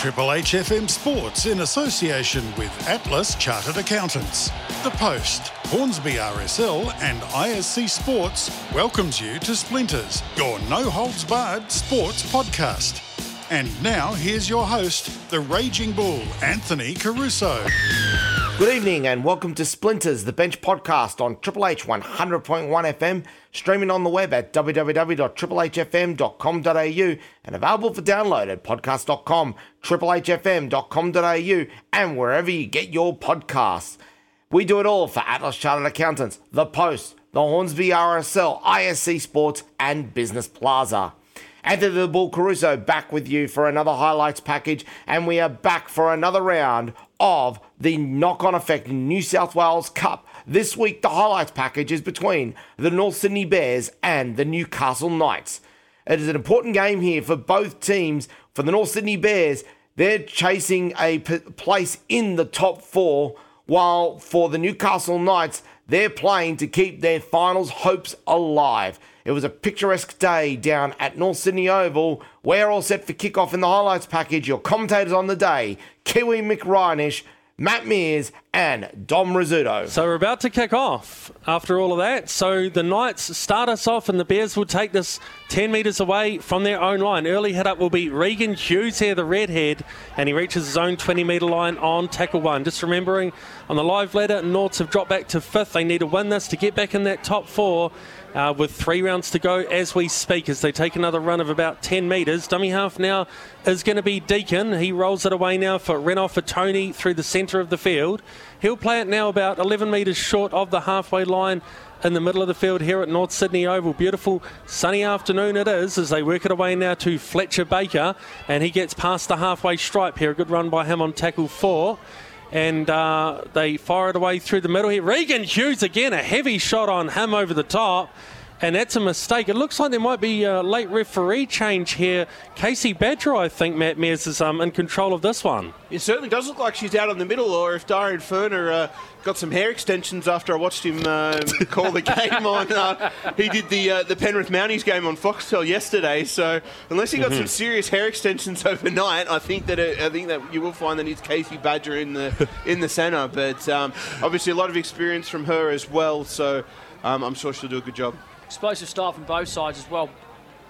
Triple HFM Sports in association with Atlas Chartered Accountants. The Post, Hornsby RSL, and ISC Sports welcomes you to Splinters, your no holds barred sports podcast. And now here's your host, the Raging Bull, Anthony Caruso. Good evening and welcome to Splinters, the bench podcast on Triple H 100.1 FM, streaming on the web at www.triplehfm.com.au and available for download at podcast.com, triplehfm.com.au, and wherever you get your podcasts. We do it all for Atlas Chartered Accountants, The Post, the Hornsby RSL, ISC Sports, and Business Plaza. Anthony the Bull Caruso back with you for another highlights package, and we are back for another round of the knock on effect in New South Wales Cup. This week, the highlights package is between the North Sydney Bears and the Newcastle Knights. It is an important game here for both teams. For the North Sydney Bears, they're chasing a p- place in the top four, while for the Newcastle Knights, they're playing to keep their finals hopes alive. It was a picturesque day down at North Sydney Oval. We're all set for kickoff in the highlights package. Your commentators on the day Kiwi Mick Matt Mears, and Dom Rizzuto. So we're about to kick off after all of that. So the Knights start us off, and the Bears will take this 10 metres away from their own line. Early hit up will be Regan Hughes here, the redhead, and he reaches his own 20 metre line on tackle one. Just remembering on the live ladder, Norths have dropped back to fifth. They need to win this to get back in that top four. Uh, with three rounds to go as we speak, as they take another run of about 10 metres. Dummy half now is going to be Deacon. He rolls it away now for Renouf Atoni through the centre of the field. He'll play it now about 11 metres short of the halfway line in the middle of the field here at North Sydney Oval. Beautiful sunny afternoon it is as they work it away now to Fletcher Baker, and he gets past the halfway stripe here. A good run by him on tackle four and uh, they fire it away through the middle here. Regan Hughes again, a heavy shot on him over the top. And that's a mistake. It looks like there might be a late referee change here. Casey Badger, I think, Matt Mears is um, in control of this one. It certainly does look like she's out in the middle, or if Darian Furner uh, got some hair extensions after I watched him uh, call the game on. Uh, he did the uh, the Penrith Mounties game on Foxtel yesterday, so unless he got mm-hmm. some serious hair extensions overnight, I think that it, I think that you will find that it's Casey Badger in the in the centre. But um, obviously, a lot of experience from her as well, so um, I'm sure she'll do a good job explosive start from both sides as well.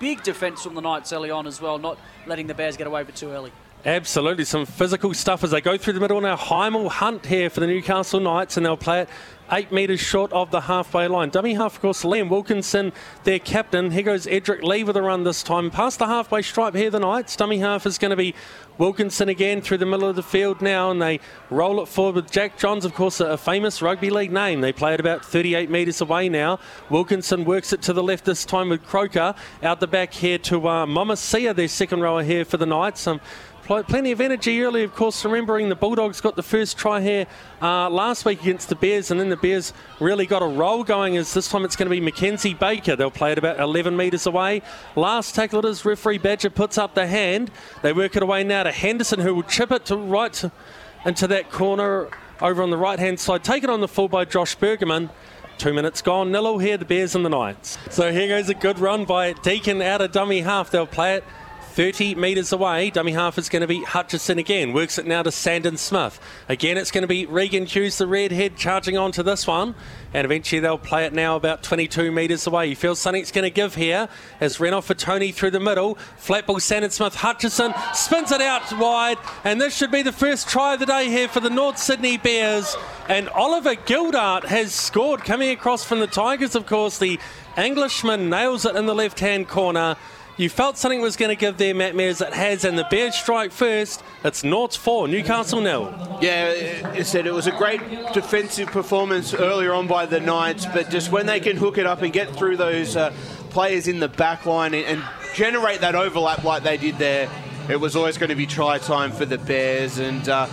Big defence from the Knights early on as well, not letting the Bears get away with too early. Absolutely, some physical stuff as they go through the middle now. Hymel Hunt here for the Newcastle Knights, and they'll play it eight metres short of the halfway line. Dummy half, of course, Liam Wilkinson, their captain. Here goes Edrick Lee with a run this time. Past the halfway stripe here, the Knights. Dummy half is going to be Wilkinson again through the middle of the field now, and they roll it forward with Jack Johns, of course, a famous rugby league name. They play it about 38 metres away now. Wilkinson works it to the left this time with Croker. Out the back here to uh, their second rower here for the Knights. Um, plenty of energy early, of course, remembering the Bulldogs got the first try here uh, last week against the Bears, and then the Bears really got a roll going as this time it's going to be Mackenzie Baker. They'll play it about 11 metres away. Last tackle it is, referee Badger puts up the hand. They work it away now to Henderson, who will chip it to right to, into that corner over on the right-hand side. Taken on the full by Josh Bergerman. Two minutes gone. Nil here, the Bears and the Knights. So here goes a good run by Deacon out of dummy half. They'll play it 30 metres away. Dummy half is going to be Hutchison again. Works it now to Sandon Smith. Again, it's going to be Regan Hughes, the redhead, charging on to this one. And eventually they'll play it now about 22 metres away. You feel something's going to give here as Renouf Atoni through the middle. Flat ball, Sandon Smith. Hutchison spins it out wide. And this should be the first try of the day here for the North Sydney Bears. And Oliver Gildart has scored coming across from the Tigers, of course. The Englishman nails it in the left hand corner. You felt something was going to give there, Matt Mears. It has, and the Bears strike first. It's North's four, Newcastle nil. Yeah, it said it was a great defensive performance earlier on by the Knights, but just when they can hook it up and get through those uh, players in the back line and, and generate that overlap like they did there, it was always going to be try time for the Bears. And uh,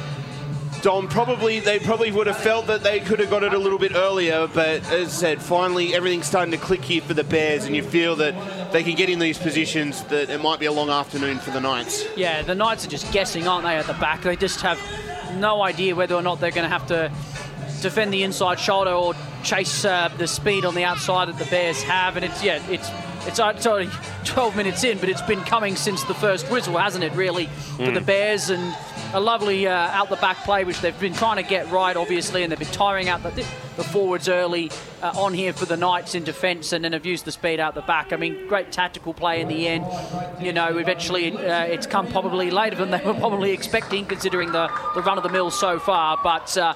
Dom, probably they probably would have felt that they could have got it a little bit earlier, but as I said, finally everything's starting to click here for the Bears, and you feel that they can get in these positions that it might be a long afternoon for the Knights. Yeah, the Knights are just guessing, aren't they, at the back? They just have no idea whether or not they're going to have to defend the inside shoulder or chase uh, the speed on the outside that the Bears have, and it's yeah, it's it's, uh, it's only 12 minutes in, but it's been coming since the first whistle, hasn't it, really, for the Bears? And a lovely uh, out the back play, which they've been trying to get right, obviously, and they've been tiring out the, the forwards early uh, on here for the Knights in defence, and then have used the speed out the back. I mean, great tactical play in the end. You know, eventually uh, it's come probably later than they were probably expecting, considering the, the run of the mill so far. But uh,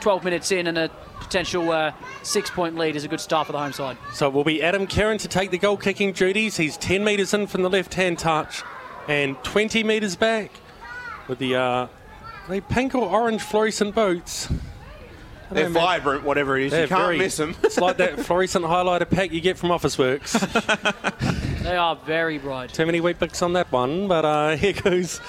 12 minutes in and a potential uh, six point lead is a good start for the home side. So it will be Adam Keighran to take the goal kicking duties. He's 10 metres in from the left hand touch and 20 metres back with the, uh, the pink or orange fluorescent boots. They're know, vibrant, whatever it is. You can't very- miss them. it's like that fluorescent highlighter pack you get from Officeworks. They are very bright. Too many Weet-Bix on that one, but uh, here goes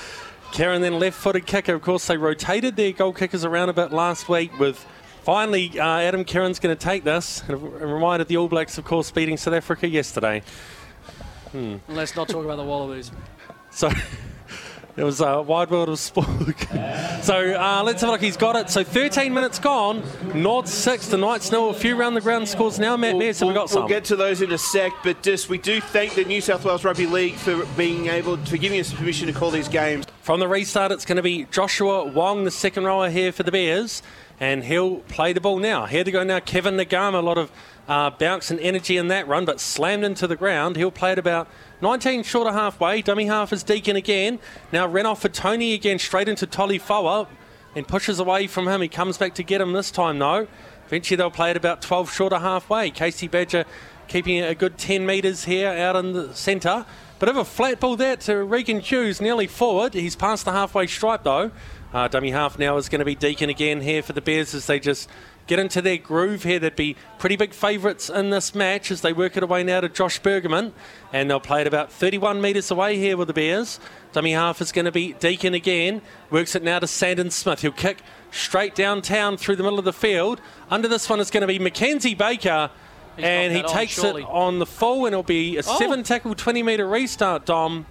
Keighran, then left footed kicker. Of course, they rotated their goal kickers around a bit last week with. Finally, uh, Adam Keighran's going to take this. And reminded the All Blacks, of course, beating South Africa yesterday. Hmm. Let's not talk about the Wallabies. So it was a wide world of sport. so uh, let's have a look. He's got it. So 13 minutes gone. North six. The Knights know a few round the ground scores now. Matt Mears, have we got some? We'll get to those in a sec, but just we do thank the New South Wales Rugby League for being able for giving us permission to call these games. From the restart, it's going to be Joshua Wong, the second rower here for the Bears, and he'll play the ball now. Here to go now, Kevin Nagama. A lot of uh, bounce and energy in that run, but slammed into the ground. He'll play it about 19 short of halfway. Dummy half is Deacon again. Now Renouf Atoni again, straight into Tolafoa, and pushes away from him. He comes back to get him this time, though. Eventually, they'll play it about 12 short of halfway. Casey Badger keeping a good 10 metres here out in the centre. Bit of a flat ball there to Regan Hughes, nearly forward. He's past the halfway stripe though. Uh, dummy half now is going to be Deacon again here for the Bears as they just get into their groove here. They'd be pretty big favourites in this match as they work it away now to Josh Bergerman. And they'll play it about 31 metres away here with the Bears. Dummy half is going to be Deacon again. Works it now to Sandon Smith. He'll kick straight downtown through the middle of the field. Under this one is going to be Mackenzie Baker. He's and he that on, takes it on the full, and it'll be a Oh. seven tackle, 20 metre restart, Dom.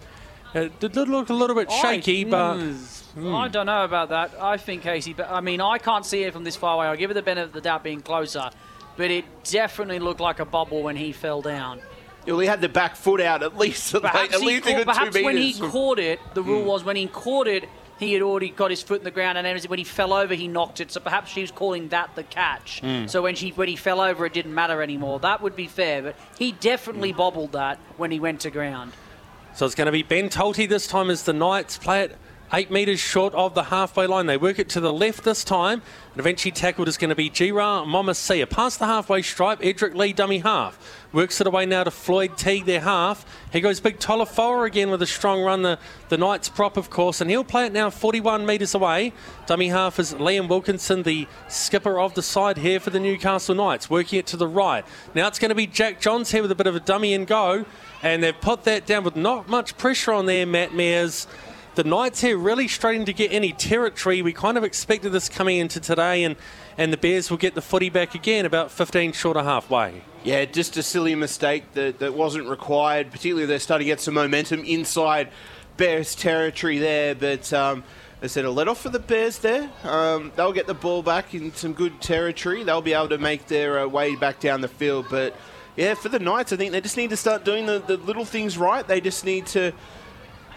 It did look a little bit shaky, but mm, Hmm. I don't know about that. I think Casey, but I mean, I can't see it from this far away. I'll give it the benefit of the doubt being closer, but it definitely looked like a bubble when he fell down. Well, he had the back foot out at least, like, Perhaps, at least caught- perhaps two when he caught it, the rule hmm. was when he caught it, he had already got his foot in the ground, and then when he fell over, he knocked it. So perhaps she was calling that the catch. Hmm. So when she when he fell over, it didn't matter anymore. That would be fair, but he definitely hmm. bobbled that when he went to ground. So it's going to be Ben Tolte this time as the Knights play it eight metres short of the halfway line. They work it to the left this time, and eventually tackled is going to be Gira Momasia. Past the halfway stripe, Edrick Lee dummy half. Works it away now to Floyd Teague, their half. He goes Big Tolafoa again with a strong run, the, the Knights prop, of course, and he'll play it now 41 metres away. Dummy half is Liam Wilkinson, the skipper of the side here for the Newcastle Knights, working it to the right. Now it's going to be Jack Johns here with a bit of a dummy and go, and they've put that down with not much pressure on there, Matt Mears. The Knights here really struggling to get any territory. We kind of expected this coming into today, and, and the Bears will get the footy back again about 15 short of halfway. Yeah, just a silly mistake that, that wasn't required. Particularly, they're starting to get some momentum inside Bears territory there. But um, they said a let off for the Bears there. Um, they'll get the ball back in some good territory. They'll be able to make their uh, way back down the field. But yeah, for the Knights, I think they just need to start doing the, the little things right. They just need to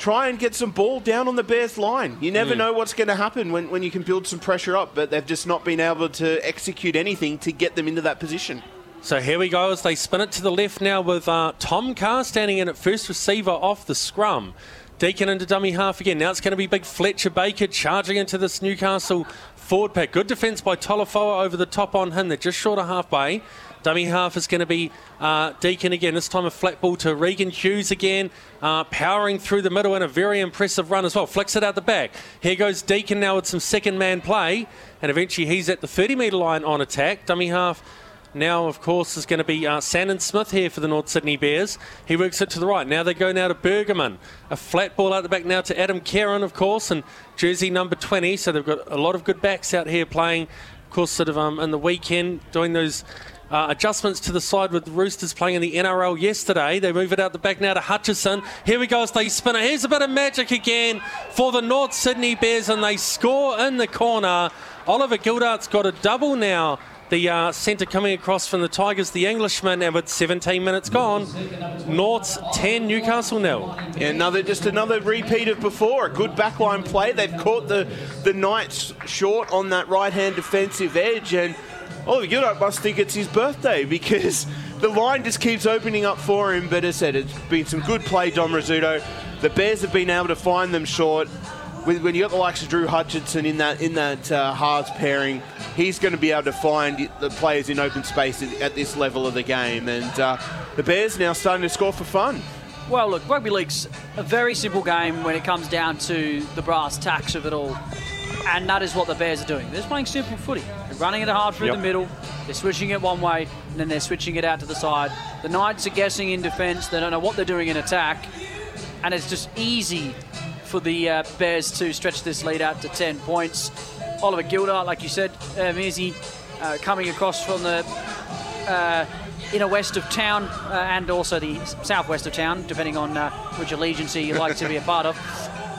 try and get some ball down on the Bears line. You never know what's going to happen when, when you can build some pressure up, but they've just not been able to execute anything to get them into that position. So here we go as they spin it to the left now with uh, Tom Carr standing in at first receiver off the scrum. Deacon into dummy half again. Now it's going to be big Fletcher Baker charging into this Newcastle forward pack. Good defence by Tolafoa over the top on him. They're just short of halfway. Dummy half is going to be uh, Deacon again. This time a flat ball to Regan Hughes again, uh, powering through the middle in a very impressive run as well. Flicks it out the back. Here goes Deacon now with some second man play, and eventually he's at the 30 metre line on attack. Dummy half now, of course, is going to be uh, Sandon Smith here for the North Sydney Bears. He works it to the right. Now they go now to Bergerman. A flat ball out the back now to Adam Keighran, of course, and jersey number 20. So they've got a lot of good backs out here playing, of course, sort of um, in the weekend, doing those uh, adjustments to the side with the Roosters playing in the NRL yesterday. They move it out the back now to Hutchison. Here we go as they spin it. Here's a bit of magic again for the North Sydney Bears, and they score in the corner. Oliver Gildart's got a double now. the uh, centre coming across from the Tigers, the Englishman, and with 17 minutes gone, North's 10, Newcastle nil. Yeah, another just another repeat of before. A good backline play. They've caught the the Knights short on that right hand defensive edge, and Oliver Gildart must think it's his birthday because the line just keeps opening up for him. But as I said, it's been some good play, Dom Rizzuto. The Bears have been able to find them short. When when you got the likes of Drew Hutchison in that in that uh, halves pairing, he's going to be able to find the players in open space at, at this level of the game. And uh, the Bears now starting to score for fun. Well, look, rugby league's a very simple game when it comes down to the brass tacks of it all. And that is what the Bears are doing. They're just playing simple footy. They're running it hard through Yep. the middle. They're switching it one way, and then they're switching it out to the side. The Knights are guessing in defence. They don't know what they're doing in attack. And it's just easy for the uh, Bears to stretch this lead out to 10 points. Oliver Gildart, like you said, uh, Mearsey, uh, coming across from the uh, inner west of town uh, and also the southwest of town, depending on uh, which allegiance you like to be a part of.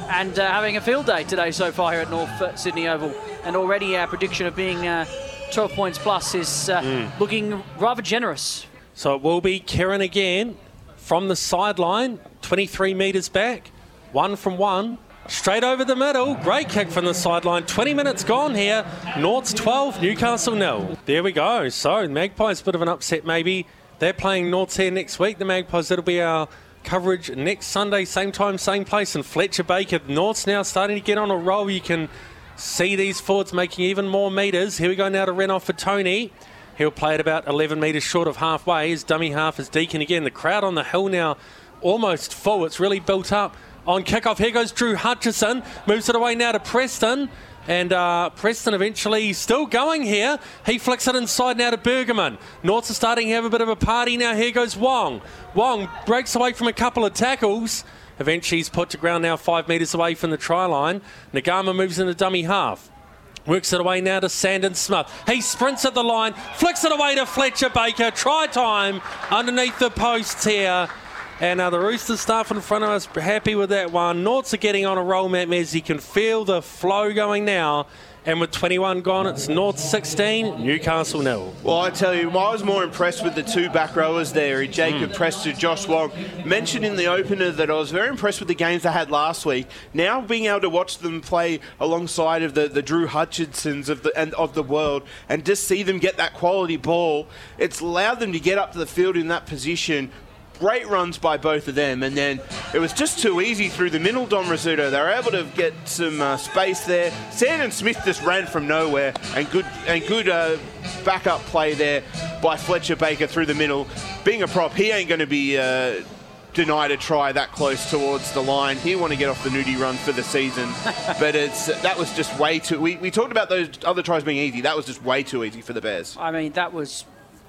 And uh, having a field day today so far here at North uh, Sydney Oval. And already our prediction of being uh, 12 points plus is uh, looking rather generous. So it will be Keighran again from the sideline, 23 metres back, one from one. Straight over the middle, great kick from the sideline. 20 minutes gone here. North's 12, Newcastle nil. There we go. So Magpies, bit of an upset maybe. They're playing North's here next week. The Magpies, that'll be our coverage next Sunday, same time, same place. And Fletcher Baker, North's now starting to get on a roll. You can see these forwards making even more metres. Here we go now to Renouf Atoni. He'll play at about 11 metres short of halfway. His dummy half is Deacon again. The crowd on the hill now almost full. It's really built up on kickoff. Here goes Drew Hutchison. Moves it away now to Preston. And uh, Preston eventually still going here. He flicks it inside now to Bergerman. Norths are starting to have a bit of a party now. Here goes Wong. Wong breaks away from a couple of tackles. Eventually he's put to ground now five metres away from the try line. Nagama moves in the dummy half. Works it away now to Sandon Smith. He sprints at the line, flicks it away to Fletcher Baker. Try time underneath the posts here. And uh, the Roosters staff in front of us happy with that one. Norts are getting on a roll, Matt Mears. You can feel the flow going now. And with 21 gone, it's North 16, Newcastle nil. Well, I tell you, I was more impressed with the two back rowers there, Jacob Preston, Josh Wong. Mentioned in the opener that I was very impressed with the games they had last week. Now being able to watch them play alongside of the, the Drew Hutchisons of the and of the world, and just see them get that quality ball, it's allowed them to get up to the field in that position. Great runs by both of them, and then it was just too easy through the middle. Dom Rizzuto, they were able to get some uh, space there. Sandon Smith just ran from nowhere, and good and good uh, backup play there by Fletcher Baker through the middle. Being a prop, he ain't going to be uh, denied a try that close towards the line. He want to get off the nudie run for the season, but it's that was just way too. We, we talked about those other tries being easy. That was just way too easy for the Bears. I mean, that was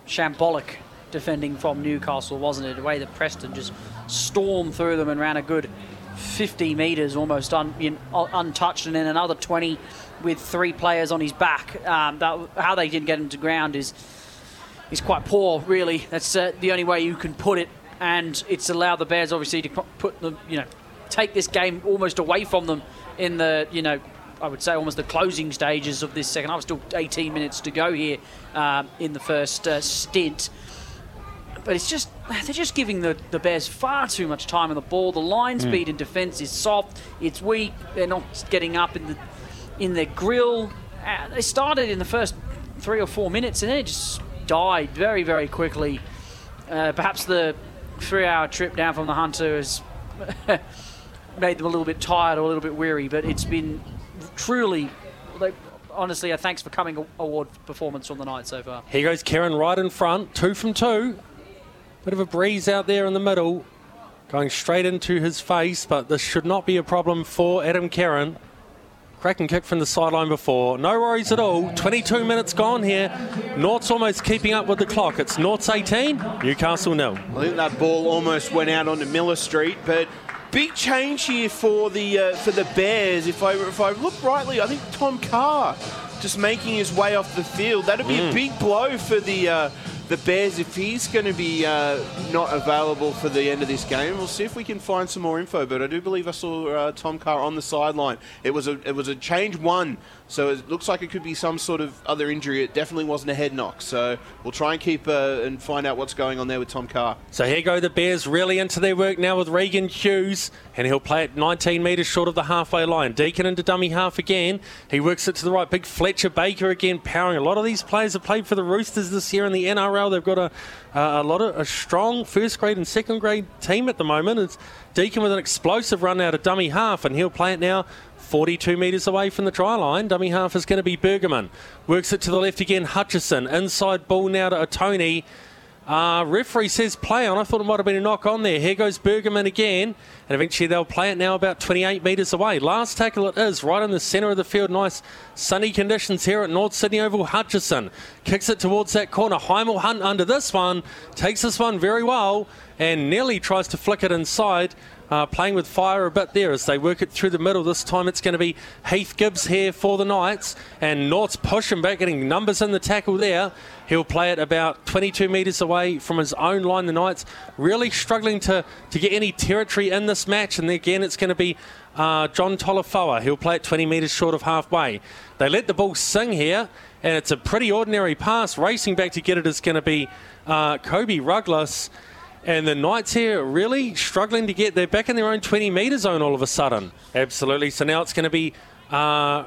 shambolic defending from Newcastle, wasn't it? The way that Preston just stormed through them and ran a good 50 metres almost un, in, un- untouched, and then another 20 with three players on his back. Um, that, how they didn't get him to ground is is quite poor, really. That's uh, the only way you can put it, and it's allowed the Bears obviously to put them, you know, take this game almost away from them in the, you know, I would say almost the closing stages of this second half. Still 18 minutes to go here um, in the first uh, stint. But it's just they're just giving the, the Bears far too much time on the ball. The line speed in defence is soft. It's weak. They're not getting up in the in their grill. Uh, they started in the first three or four minutes and then it just died very very quickly. Uh, perhaps the three-hour trip down from the Hunter has made them a little bit tired or a little bit weary. But it's been truly, honestly, a thanks for coming award performance from the night so far. Here goes Keighran right in front, two from two. Bit of a breeze out there in the middle, going straight into his face, but this should not be a problem for Adam Keighran. Cracking kick from the sideline before. No worries at all. 22 minutes gone here. North's almost keeping up with the clock. It's North's 18, Newcastle nil. I think that ball almost went out onto Miller Street, but big change here for the uh, for the Bears. If I if I look rightly, I think Tom Carr just making his way off the field. That'd be a big blow for the uh, the Bears, if he's going to be uh, not available for the end of this game, we'll see if we can find some more info. But I do believe I saw uh, Tom Carr on the sideline. It was a it was a change one, so it looks like it could be some sort of other injury. It definitely wasn't a head knock. So we'll try and keep uh, and find out what's going on there with Tom Carr. So here go the Bears really into their work now with Regan Hughes, and he'll play it 19 metres short of the halfway line. Deacon into dummy half again. He works it to the right. Big Fletcher Baker again powering. A lot of these players have played for the Roosters this year in the NRL. They've got a, a lot of a strong first grade and second grade team at the moment. It's Deacon with an explosive run out of dummy half, and he'll play it now 42 metres away from the try line. Dummy half is going to be Bergerman. Works it to the left again. Hutchison. Inside ball now to Tony. Uh, referee says play on. I thought it might have been a knock on there. Here goes Bergerman again. And eventually they'll play it now about 28 metres away. Last tackle it is right in the centre of the field. Nice sunny conditions here at North Sydney Oval. Hutchison kicks it towards that corner. Hymel Hunt under this one. Takes this one very well and nearly tries to flick it inside. Uh, playing with fire a bit there as they work it through the middle. This time it's going to be Heath Gibbs here for the Knights, and Nort's pushing back, getting numbers in the tackle there. He'll play it about 22 metres away from his own line. The Knights really struggling to, to get any territory in this match, and again it's going to be uh, John Tolafoa. He'll play it 20 metres short of halfway. They let the ball sing here, and it's a pretty ordinary pass. Racing back to get it is going to be uh, Kobe Ruggless. And the Knights here really struggling to get, they're back in their own 20 metre zone all of a sudden. Absolutely. So now it's going to be uh,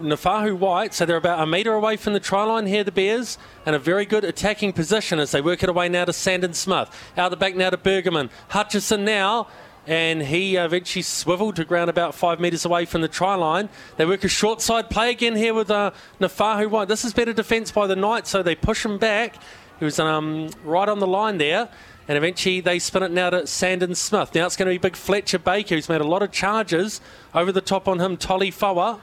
Naufahu Whyte. So they're about a metre away from the try line here, the Bears, and a very good attacking position as they work it away now to Sandon Smith. Out the back now to Bergerman. Hutchison now. And he eventually swiveled to ground about five metres away from the try line. They work a short side play again here with uh, Naufahu Whyte. This is better defence by the Knights, so they push him back. He was um, right on the line there. And eventually they spin it now to Sandon Smith. Now it's going to be big Fletcher Baker, who's made a lot of charges over the top on him, Tolafoa.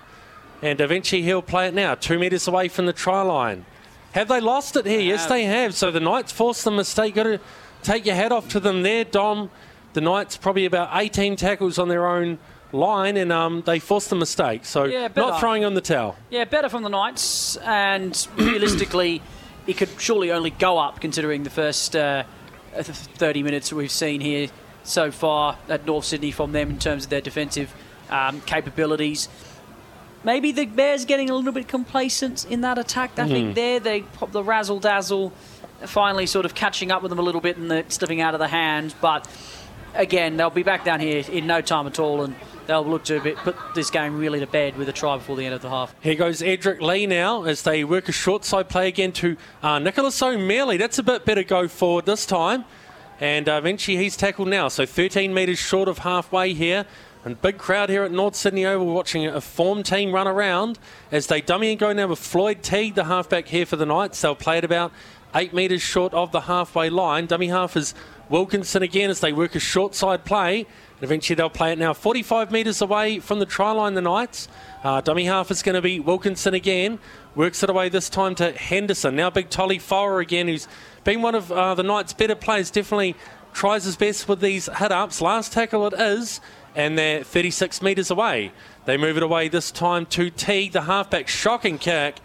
And eventually he'll play it now, two metres away from the try line. Have they lost it here? Yes, they have. So the Knights forced the mistake. Got to take your hat off to them there, Dom. The Knights probably about 18 tackles on their own line, and um, they forced the mistake. So Yeah, not throwing on the towel. Yeah, better from the Knights, and realistically, it could surely only go up considering the first uh, 30 minutes we've seen here so far at North Sydney from them in terms of their defensive um, capabilities. Maybe the Bears getting a little bit complacent in that attack. I think there they pop the razzle dazzle, finally sort of catching up with them a little bit and the slipping out of the hand. But again, they'll be back down here in no time at all, and they'll look to put this game really to bed with a try before the end of the half. Here goes Edrick Lee now as they work a short side play again to uh, Nicholas O'Mealy. That's a bit better go forward this time. And uh, eventually he's tackled now. So 13 metres short of halfway here. And big crowd here at North Sydney Oval watching a form team run around as they dummy and go now with Floyd Teague, the halfback here for the Knights. They'll play it about eight metres short of the halfway line. Dummy half is Wilkinson again as they work a short side play. And eventually they'll play it now 45 metres away from the try line, the Knights. Uh, dummy half is going to be Wilkinson again. Works it away this time to Henderson. Now big Tolafoa again, who's been one of uh, the Knights' better players. Definitely tries his best with these hit ups. Last tackle it is, and they're 36 metres away. They move it away this time to Teague, the halfback. Shocking kick.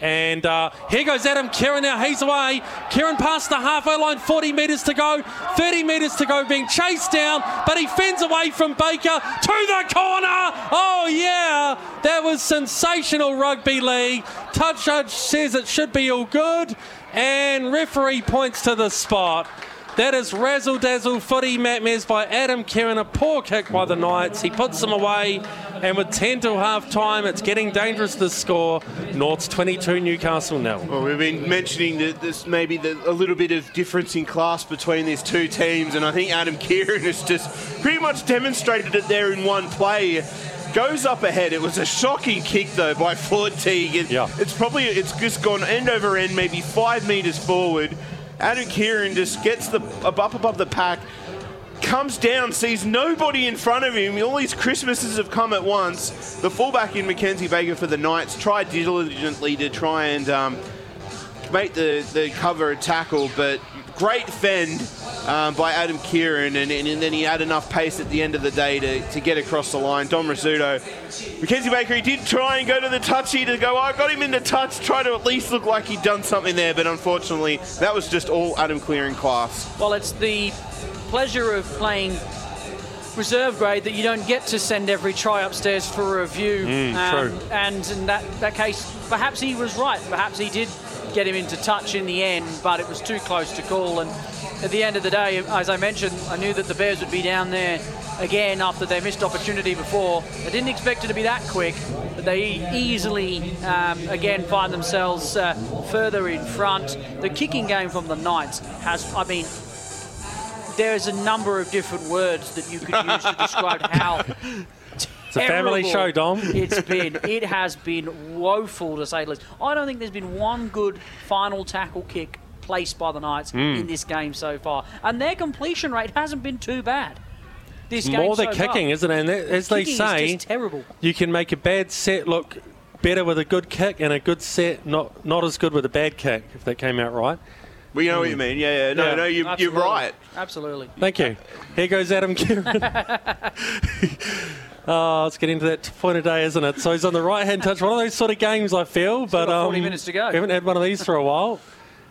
And uh, here goes Adam Keighran now. He's away. Keighran past the halfway line, 40 metres to go, 30 metres to go, being chased down, but he fends away from Baker to the corner. Oh, yeah. That was sensational rugby league. Touch judge says it should be all good, and referee points to the spot. That is razzle dazzle footy Matt Mears by Adam Keighran. A poor kick by the Knights. He puts them away, and with 10 till half time, it's getting dangerous to score. North's 22, Newcastle nil. Well, we've been mentioning that there's maybe the, a little bit of difference in class between these two teams, and I think Adam Keighran has just pretty much demonstrated it there in one play. Goes up ahead. It was a shocking kick though by Floyd Teague. It- Yeah. It's probably it's just gone end over end, maybe five meters forward. Adam Keighran just gets the up above the pack, comes down, sees nobody in front of him. All these Christmases have come at once. The fullback in Mackenzie Baker for the Knights tried diligently to try and um, make the, the cover a tackle, but great fend um, by Adam Keighran, and, and, and then he had enough pace at the end of the day to, to get across the line. Dom Rizzuto. Mackenzie Baker, he did try and go to the touchy to go, oh, I got him into touch, try to at least look like he'd done something there, but unfortunately, that was just all Adam Keighran class. Well, it's the pleasure of playing reserve grade that you don't get to send every try upstairs for review. Mm, true. And in that, that case, perhaps he was right. Perhaps he did get him into touch in the end, but it was too close to call. And at the end of the day, as I mentioned, I knew that the Bears would be down there again after they missed opportunity before. I didn't expect it to be that quick, but they easily, um, again, find themselves uh, further in front. The kicking game from the Knights has, I mean, there's a number of different words that you could use to describe how It's a family show, Dom. It's been it has been woeful to say the least. I don't think there's been one good final tackle kick placed by the Knights Hmm. in this game so far, and their completion rate hasn't been too bad. This game More the so far. kicking, isn't it? And that- as they Kicking is say, just terrible. you can make a bad set look better with a good kick, and a good set not not as good with a bad kick. If that came out right. We know what you mean. Yeah, yeah. No, Yeah. no, you, you're right. Absolutely. Thank you. Here goes Adam Keighran. oh, it's getting to that point of day, isn't it? So he's on the right hand touch. One of those sort of games, I feel. But got 40 um, minutes to go. We haven't had one of these for a while.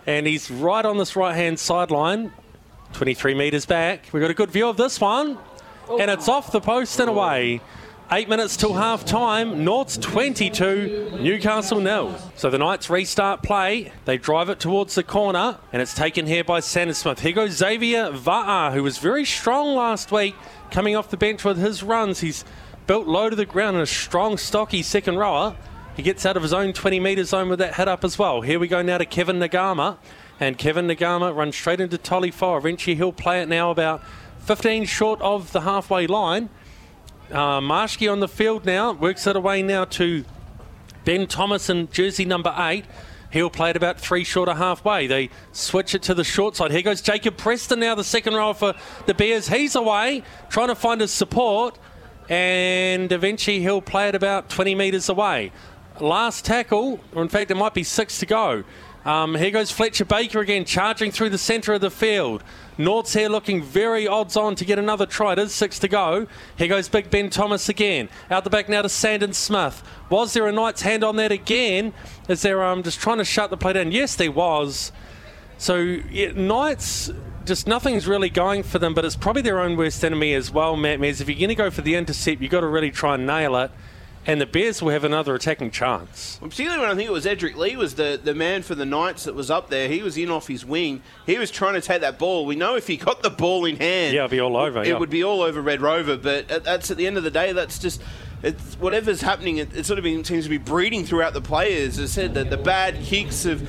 And he's right on this right hand sideline, 23 metres back. We've got a good view of this one. And it's off the post and away. Eight minutes till half time. North's 22, Newcastle nil. So the Knights restart play. They drive it towards the corner, and it's taken here by Sandon Smith. Here goes Xavier Va'a, who was very strong last week, coming off the bench with his runs. He's built low to the ground and a strong, stocky second rower. He gets out of his own 20 metre zone with that head up as well. Here we go now to Kevin Nagama. And Kevin Nagama runs straight into Tolafoa. Eventually he'll play it now about 15 short of the halfway line. Uh, Marshke on the field now. Works it away now to Ben Thomas in jersey number eight. He'll play it about three short of halfway. They switch it to the short side. Here goes Jacob Preston now, the second row for the Bears. He's away, trying to find his support, and eventually he'll play it about 20 metres away. Last tackle, or in fact, it might be six to go. Um, here goes Fletcher Baker again, charging through the centre of the field. North's here looking very odds on to get another try. It is six to go. Here goes Big Ben Thomas again. Out the back now to Sandon Smith. Was there a Knight's hand on that again? Is there um, just trying to shut the play down? Yes, there was. So yeah, Knights, just nothing's really going for them, but it's probably their own worst enemy as well, Matt Mears. If you're going to go for the intercept, you've got to really try and nail it. And the Bears will have another attacking chance. Particularly when I think it was Edrick Lee was the, the man for the Knights that was up there. He was in off his wing. He was trying to take that ball. We know if he got the ball in hand, Yeah, it'd be all over, It yeah. would be all over Red Rover. But that's at the end of the day. That's just it's whatever's happening. It, it sort of been, seems to be breeding throughout the players. As I said that the bad kicks of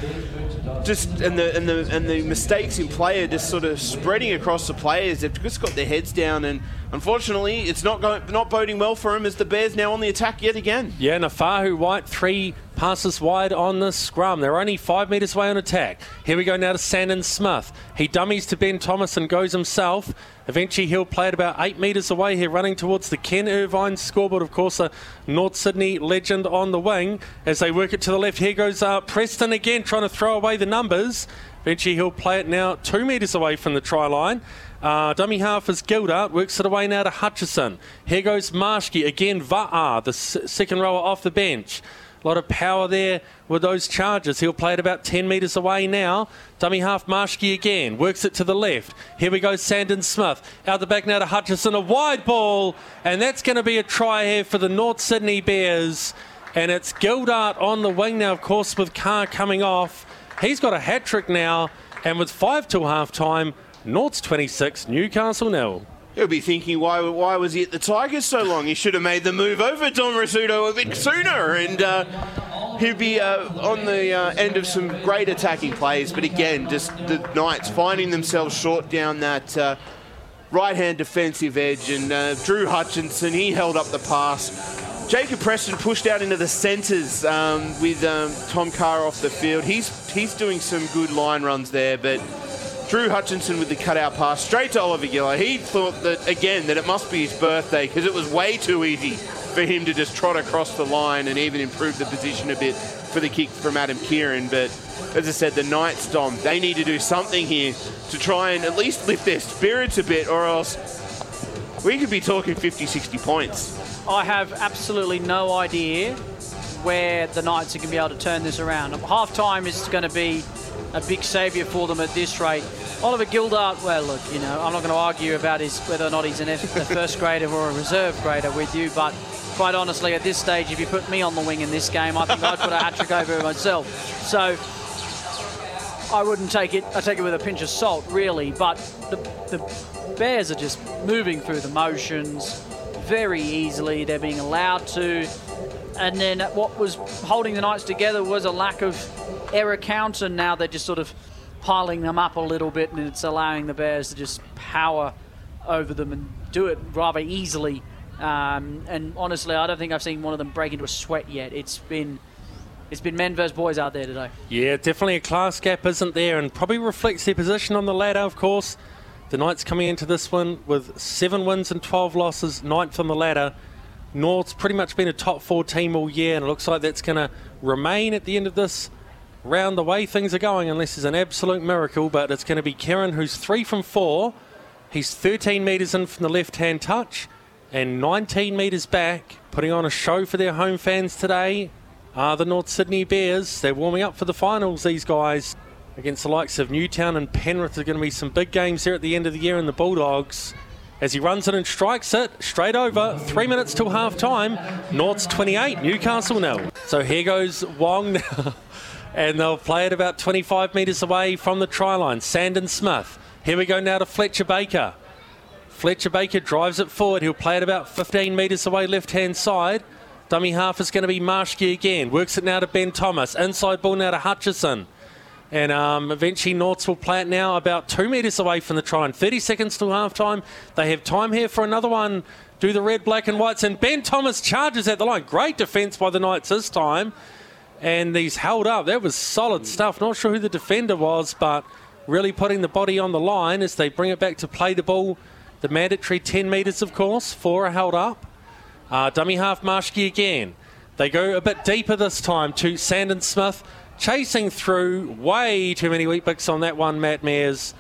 just and the and the and the mistakes in play are just sort of spreading across the players. They've just got their heads down, and unfortunately, it's not going not boding well for him as the Bears now on the attack yet again. Yeah, Naufahu Whyte, three passes wide on the scrum. They're only five metres away on attack. Here we go now to Sandon Smith. He dummies to Ben Thomas and goes himself. Eventually, he'll play it about eight metres away here, running towards the Ken Irvine scoreboard. Of course, a North Sydney legend on the wing. As they work it to the left, here goes uh, Preston again, trying to throw away the numbers. Eventually, he'll play it now two metres away from the try line. Uh, dummy half is Gilder, works it away now to Hutchison. Here goes Marshke, again Va'a, the s- second rower off the bench. A lot of power there with those charges. He'll play it about 10 metres away now. Dummy half Marshke again. Works it to the left. Here we go, Sandon Smith. Out the back now to Hutchison. A wide ball. And that's going to be a try here for the North Sydney Bears. And it's Gildart on the wing now, of course, with Carr coming off. He's got a hat trick now. And with five till half time, North's 26, Newcastle nil. He'll be thinking, why why was he at the Tigers so long? He should have made the move over Dom Rizzuto a bit sooner, and uh, he'd be uh, on the uh, end of some great attacking plays. But again, just the Knights finding themselves short down that uh, right-hand defensive edge, and uh, Drew Hutchison he held up the pass. Jacob Preston pushed out into the centres um, with um, Tom Carr off the field. He's he's doing some good line runs there, but Drew Hutchison with the cutout pass straight to Oliver Gildart. He thought that, again, that it must be his birthday because it was way too easy for him to just trot across the line and even improve the position a bit for the kick from Adam Keighran. But as I said, the Knights, Dom, they need to do something here to try and at least lift their spirits a bit, or else we could be talking 50, 60 points. I have absolutely no idea where the Knights are going to be able to turn this around. Half time is going to be a big saviour for them at this rate. Oliver Gildart, well, look, you know, I'm not going to argue about his whether or not he's an F, a first grader or a reserve grader with you, but quite honestly, at this stage, if you put me on the wing in this game, I think I'd put a hat trick over myself. So I wouldn't take it. I take it with a pinch of salt, really. But the, the Bears are just moving through the motions very easily. They're being allowed to. And then what was holding the Knights together was a lack of error count, and now they're just sort of piling them up a little bit, and it's allowing the Bears to just power over them and do it rather easily. Um, and honestly, I don't think I've seen one of them break into a sweat yet. It's been it's been men versus boys out there today. Yeah, definitely a class gap isn't there, and probably reflects their position on the ladder, of course. The Knights coming into this one with seven wins and 12 losses, ninth on the ladder. North's pretty much been a top four team all year, and it looks like that's going to remain at the end of this round the way things are going, unless there's an absolute miracle. But it's going to be Keighran, who's three from four. He's 13 metres in from the left hand touch and 19 metres back, putting on a show for their home fans today are the North Sydney Bears. They're warming up for the finals, these guys, against the likes of Newtown and Penrith. There's going to be some big games there at the end of the year in the Bulldogs. As he runs it and strikes it straight over, three minutes till half time. North's 28, Newcastle nil. So here goes Wong now. and they'll play it about 25 metres away from the try line. Sandon Smith. Here we go now to Fletcher Baker. Fletcher Baker drives it forward. He'll play it about 15 metres away, left hand side. Dummy half is going to be Marshke again. Works it now to Ben Thomas. Inside ball now to Hutchison. And um, eventually, Norths will play it now about two metres away from the try. And 30 seconds to half time. They have time here for another one. Do the red, black, and whites. And Ben Thomas charges at the line. Great defence by the Knights this time. And he's held up. That was solid stuff. Not sure who the defender was, but really putting the body on the line as they bring it back to play the ball the mandatory 10 metres, of course. Four are held up. Uh, dummy half Marshke again. They go a bit deeper this time to Sandon Smith, chasing through. Way too many Weet-Bix on that one, Matt Mears.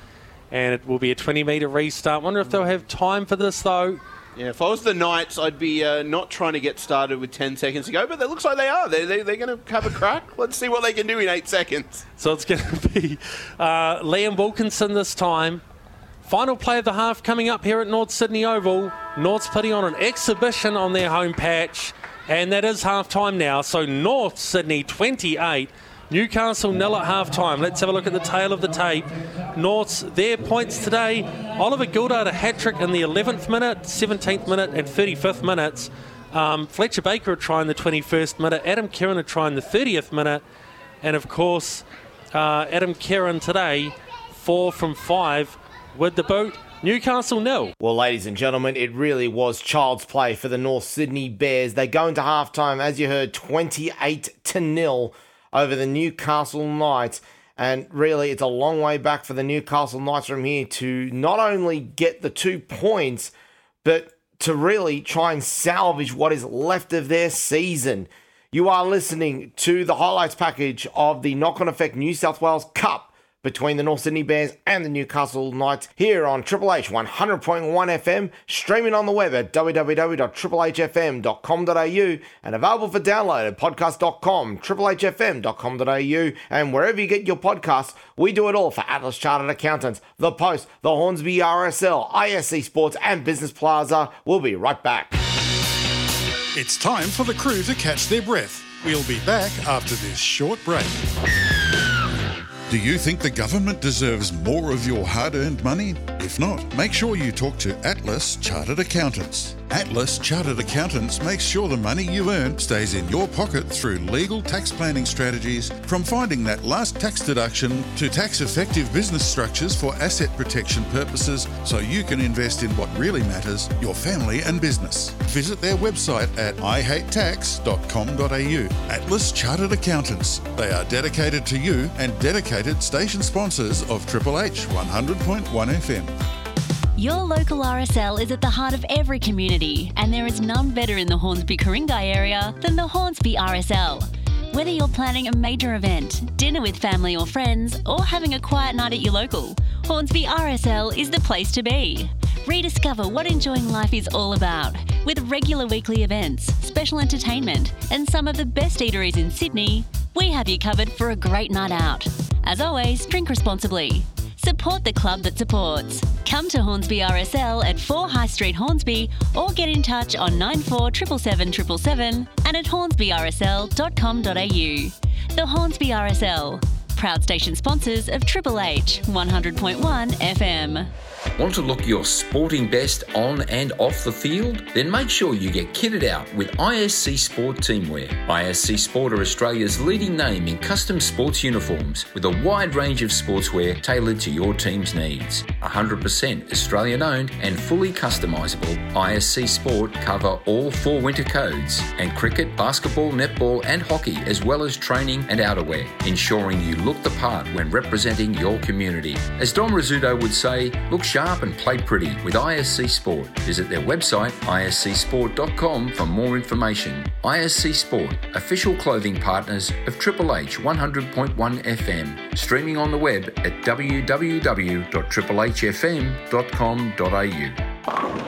And it will be a 20 metre restart. Wonder if they'll have time for this, though. Yeah, if I was the Knights, I'd be uh, not trying to get started with 10 seconds to go, but it looks like they are. They're, they, they're going to have a crack. Let's see what they can do in eight seconds. So it's going to be uh, Liam Wilkinson this time Final play of the half coming up here at North Sydney Oval. North's putting on an exhibition on their home patch, and that is half time now. So North Sydney 28. Newcastle nil at half time. Let's have a look at the tail of the tape. North's their points today. Oliver Gildart a hat trick in the 11th minute, 17th minute, and 35th minutes. Um, Fletcher Baker a try in the 21st minute. Adam Keighran a try in the 30th minute. And of course, uh, Adam Keighran today, four from five with the boat. Newcastle nil. Well, ladies and gentlemen, it really was child's play for the North Sydney Bears. They go into halftime, as you heard, 28 to nil over the Newcastle Knights. And really, it's a long way back for the Newcastle Knights from here to not only get the two points, but to really try and salvage what is left of their season. You are listening to the highlights package of the Knock on Effect New South Wales Cup between the North Sydney Bears and the Newcastle Knights here on Triple H 100.1 FM, streaming on the web at www.triplehfm.com.au and available for download at podcast.com, triplehfm.com.au, and wherever you get your podcasts, we do it all for Atlas Chartered Accountants, The Post, the Hornsby RSL, ISC Sports, and Business Plaza. We'll be right back. It's time for the crew to catch their breath. We'll be back after this short break. Do you think the government deserves more of your hard earned money? If not, make sure you talk to Atlas Chartered Accountants. Atlas Chartered Accountants makes sure the money you earn stays in your pocket through legal tax planning strategies, from finding that last tax deduction to tax effective business structures for asset protection purposes so you can invest in what really matters your family and business. Visit their website at ihatetax.com.au. Atlas Chartered Accountants. They are dedicated to you and dedicated station sponsors of Triple H 100.1 FM. Your local RSL is at the heart of every community, and there is none better in the Hornsby Ku-ring-gai area than the Hornsby RSL. Whether you're planning a major event, dinner with family or friends, or having a quiet night at your local, Hornsby RSL is the place to be. Rediscover what enjoying life is all about with regular weekly events, special entertainment, and some of the best eateries in Sydney. We have you covered for a great night out. As always, drink responsibly. Support the club that supports. Come to Hornsby RSL at 4 High Street, Hornsby, or get in touch on 94 777 and at hornsbyrsl.com.au. The Hornsby RSL, proud station sponsors of Triple H 100.1 FM. Want to look your sporting best on and off the field? Then make sure you get kitted out with ISC Sport Teamwear. ISC Sport are Australia's leading name in custom sports uniforms with a wide range of sportswear tailored to your team's needs. 100% Australian owned and fully customisable, ISC Sport cover all four winter codes and cricket, basketball, netball, and hockey, as well as training and outerwear, ensuring you look the part when representing your community. As Dom Rizzuto would say, look sharp and play pretty with ISC Sport. Visit their website iscsport.com for more information. ISC Sport, official clothing partners of Triple H 100.1 FM, streaming on the web at www.triplehfm.com.au.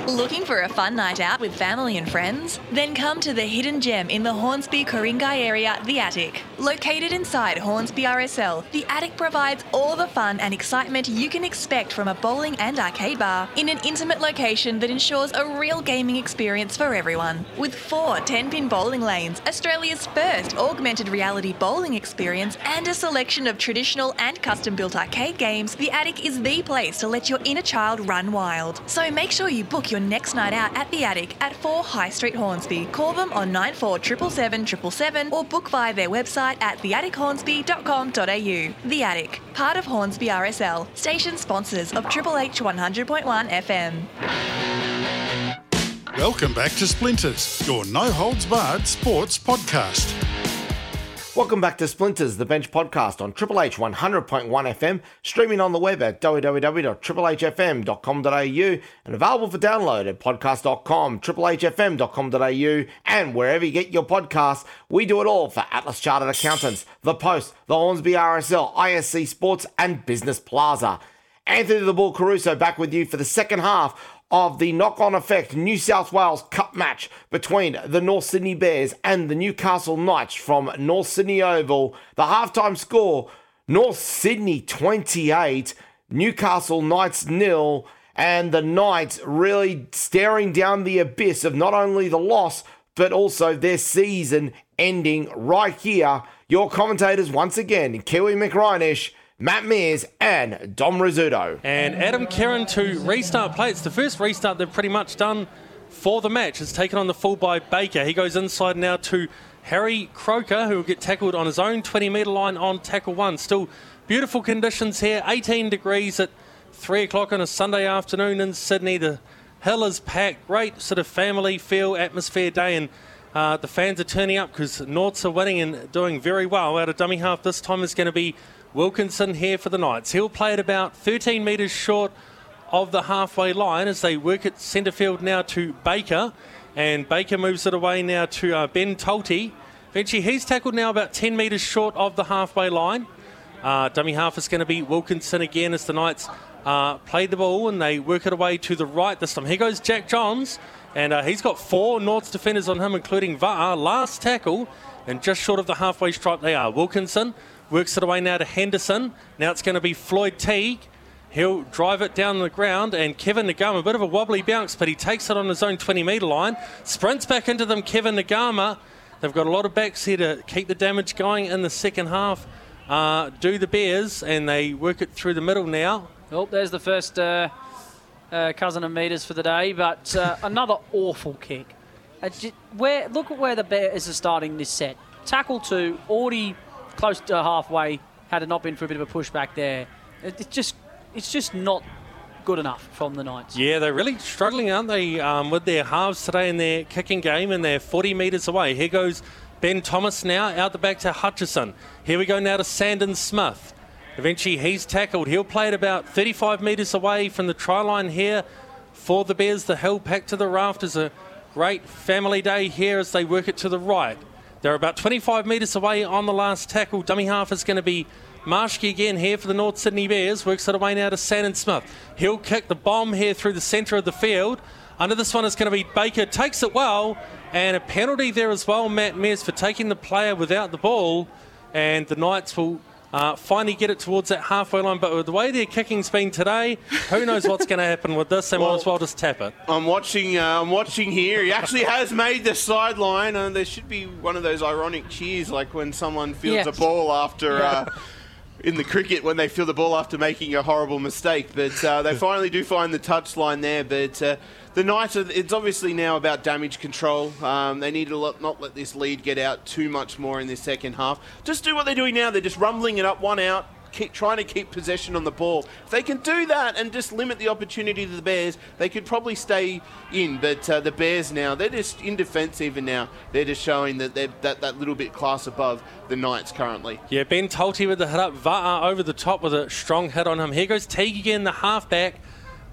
Looking for a fun night out with family and friends? Then come to the hidden gem in the Hornsby Ku-ring-gai area, The Attic. Located inside Hornsby RSL, The Attic provides all the fun and excitement you can expect from a bowling and arcade bar in an intimate location that ensures a real gaming experience for everyone. With four 10 pin bowling lanes, Australia's first augmented reality bowling experience, and a selection of traditional and custom built arcade games, The Attic is the place to let your inner child run wild. So make sure you book your next night out at The Attic at 4 High Street, Hornsby. Call them on 947777 or book via their website at theattichornsby.com.au. The Attic, part of Hornsby RSL, station sponsors of Triple H 100.1 FM. Welcome back to Splinters, your no holds barred sports podcast. Welcome back to Splinters, the bench podcast on Triple H 100.1 FM, streaming on the web at www.triplehfm.com.au and available for download at podcast.com, triplehfm.com.au, and wherever you get your podcasts. We do it all for Atlas Chartered Accountants, The Post, the Hornsby RSL, ISC Sports, and Business Plaza. Anthony the Bull Caruso back with you for the second half of the knock on effect New South Wales Cup match between the North Sydney Bears and the Newcastle Knights from North Sydney Oval. The halftime score North Sydney 28, Newcastle Knights nil, and the Knights really staring down the abyss of not only the loss but also their season ending right here. Your commentators once again, Kiwi McRynish. Matt Mears and Dom Rizzuto. And Adam Keighran to restart play. It's the first restart they've pretty much done for the match. It's taken on the full by Baker. He goes inside now to Harry Croker, who will get tackled on his own 20 metre line on tackle one. Still beautiful conditions here, 18 degrees at 3 o'clock on a Sunday afternoon in Sydney. The hill is packed, great sort of family feel, atmosphere day, and uh, the fans are turning up because Norts are winning and doing very well. Out of dummy half this time is going to be Wilkinson here for the Knights. He'll play at about 13 metres short of the halfway line as they work at centre field now to Baker. And Baker moves it away now to uh, Ben Tolte. Eventually, he's tackled now about 10 metres short of the halfway line. Uh, dummy half is going to be Wilkinson again as the Knights uh, play the ball and they work it away to the right this time. Here goes Jack Johns, and uh, he's got four Norths defenders on him, including Va'a. Last tackle, and just short of the halfway stripe they are. Wilkinson Works it away now to Henderson. Now it's going to be Floyd Teague. He'll drive it down the ground, and Kevin Naiqama, a bit of a wobbly bounce, but he takes it on his own 20 metre line. Sprints back into them, Kevin Naiqama. They've got a lot of backs here to keep the damage going in the second half. Uh, do the Bears, and they work it through the middle now. Oh, there's the first uh, uh, cousin of meters for the day, but uh, another awful kick. Uh, where look at where the Bears are starting this set. Tackle two, already close to halfway. Had it not been for a bit of a pushback there, it, it's just it's just not good enough from the Knights. Yeah, they're really struggling, aren't they, um, with their halves today in their kicking game, and they're 40 metres away. Here goes Ben Thomas now out the back to Hutchison. Here we go now to Sandon Smith. Eventually, he's tackled. He'll play it about 35 metres away from the try line here for the Bears. The hill packed to the rafters. A great family day here as they work it to the right. They're about 25 metres away on the last tackle. Dummy half is going to be Marshke again here for the North Sydney Bears. Works it away now to Sandon Smith. He'll kick the bomb here through the centre of the field. Under this one is going to be Baker. Takes it well. And a penalty there as well, Matt Mears, for taking the player without the ball. And the Knights will uh, finally get it towards that halfway line. But with the way their kicking's been today, who knows what's going to happen with this? They Well, might as well just tap it. I'm watching. Uh, I'm watching here. He actually has made the sideline, and there should be one of those ironic cheers, like when someone fields Yeah. a ball after. Uh, in the cricket, when they field the ball after making a horrible mistake, but uh, they finally do find the touchline there. But uh, the Knights, are, it's obviously now about damage control. Um, they need to not let this lead get out too much more in this second half. Just do what they're doing now. They're just rumbling it up, one out, keep trying to keep possession on the ball. If they can do that and just limit the opportunity to the Bears, they could probably stay in. But uh, the Bears now, they're just in defence even now. They're just showing that they're that, that little bit class above the Knights currently. Yeah, Ben Tolte with the hit up. Va'a over the top with a strong hit on him. Here goes Teague again, the halfback.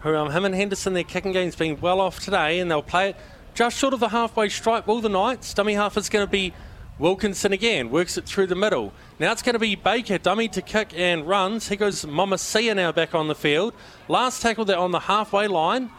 Um, him and Henderson, their kicking game's been well off today, and they'll play it just short of the halfway stripe. Will the Knights? Dummy half is going to be Wilkinson again. Works it through the middle. Now it's going to be Baker, dummy to kick and runs. Here goes Mamasia now back on the field. Last tackle there on the halfway line.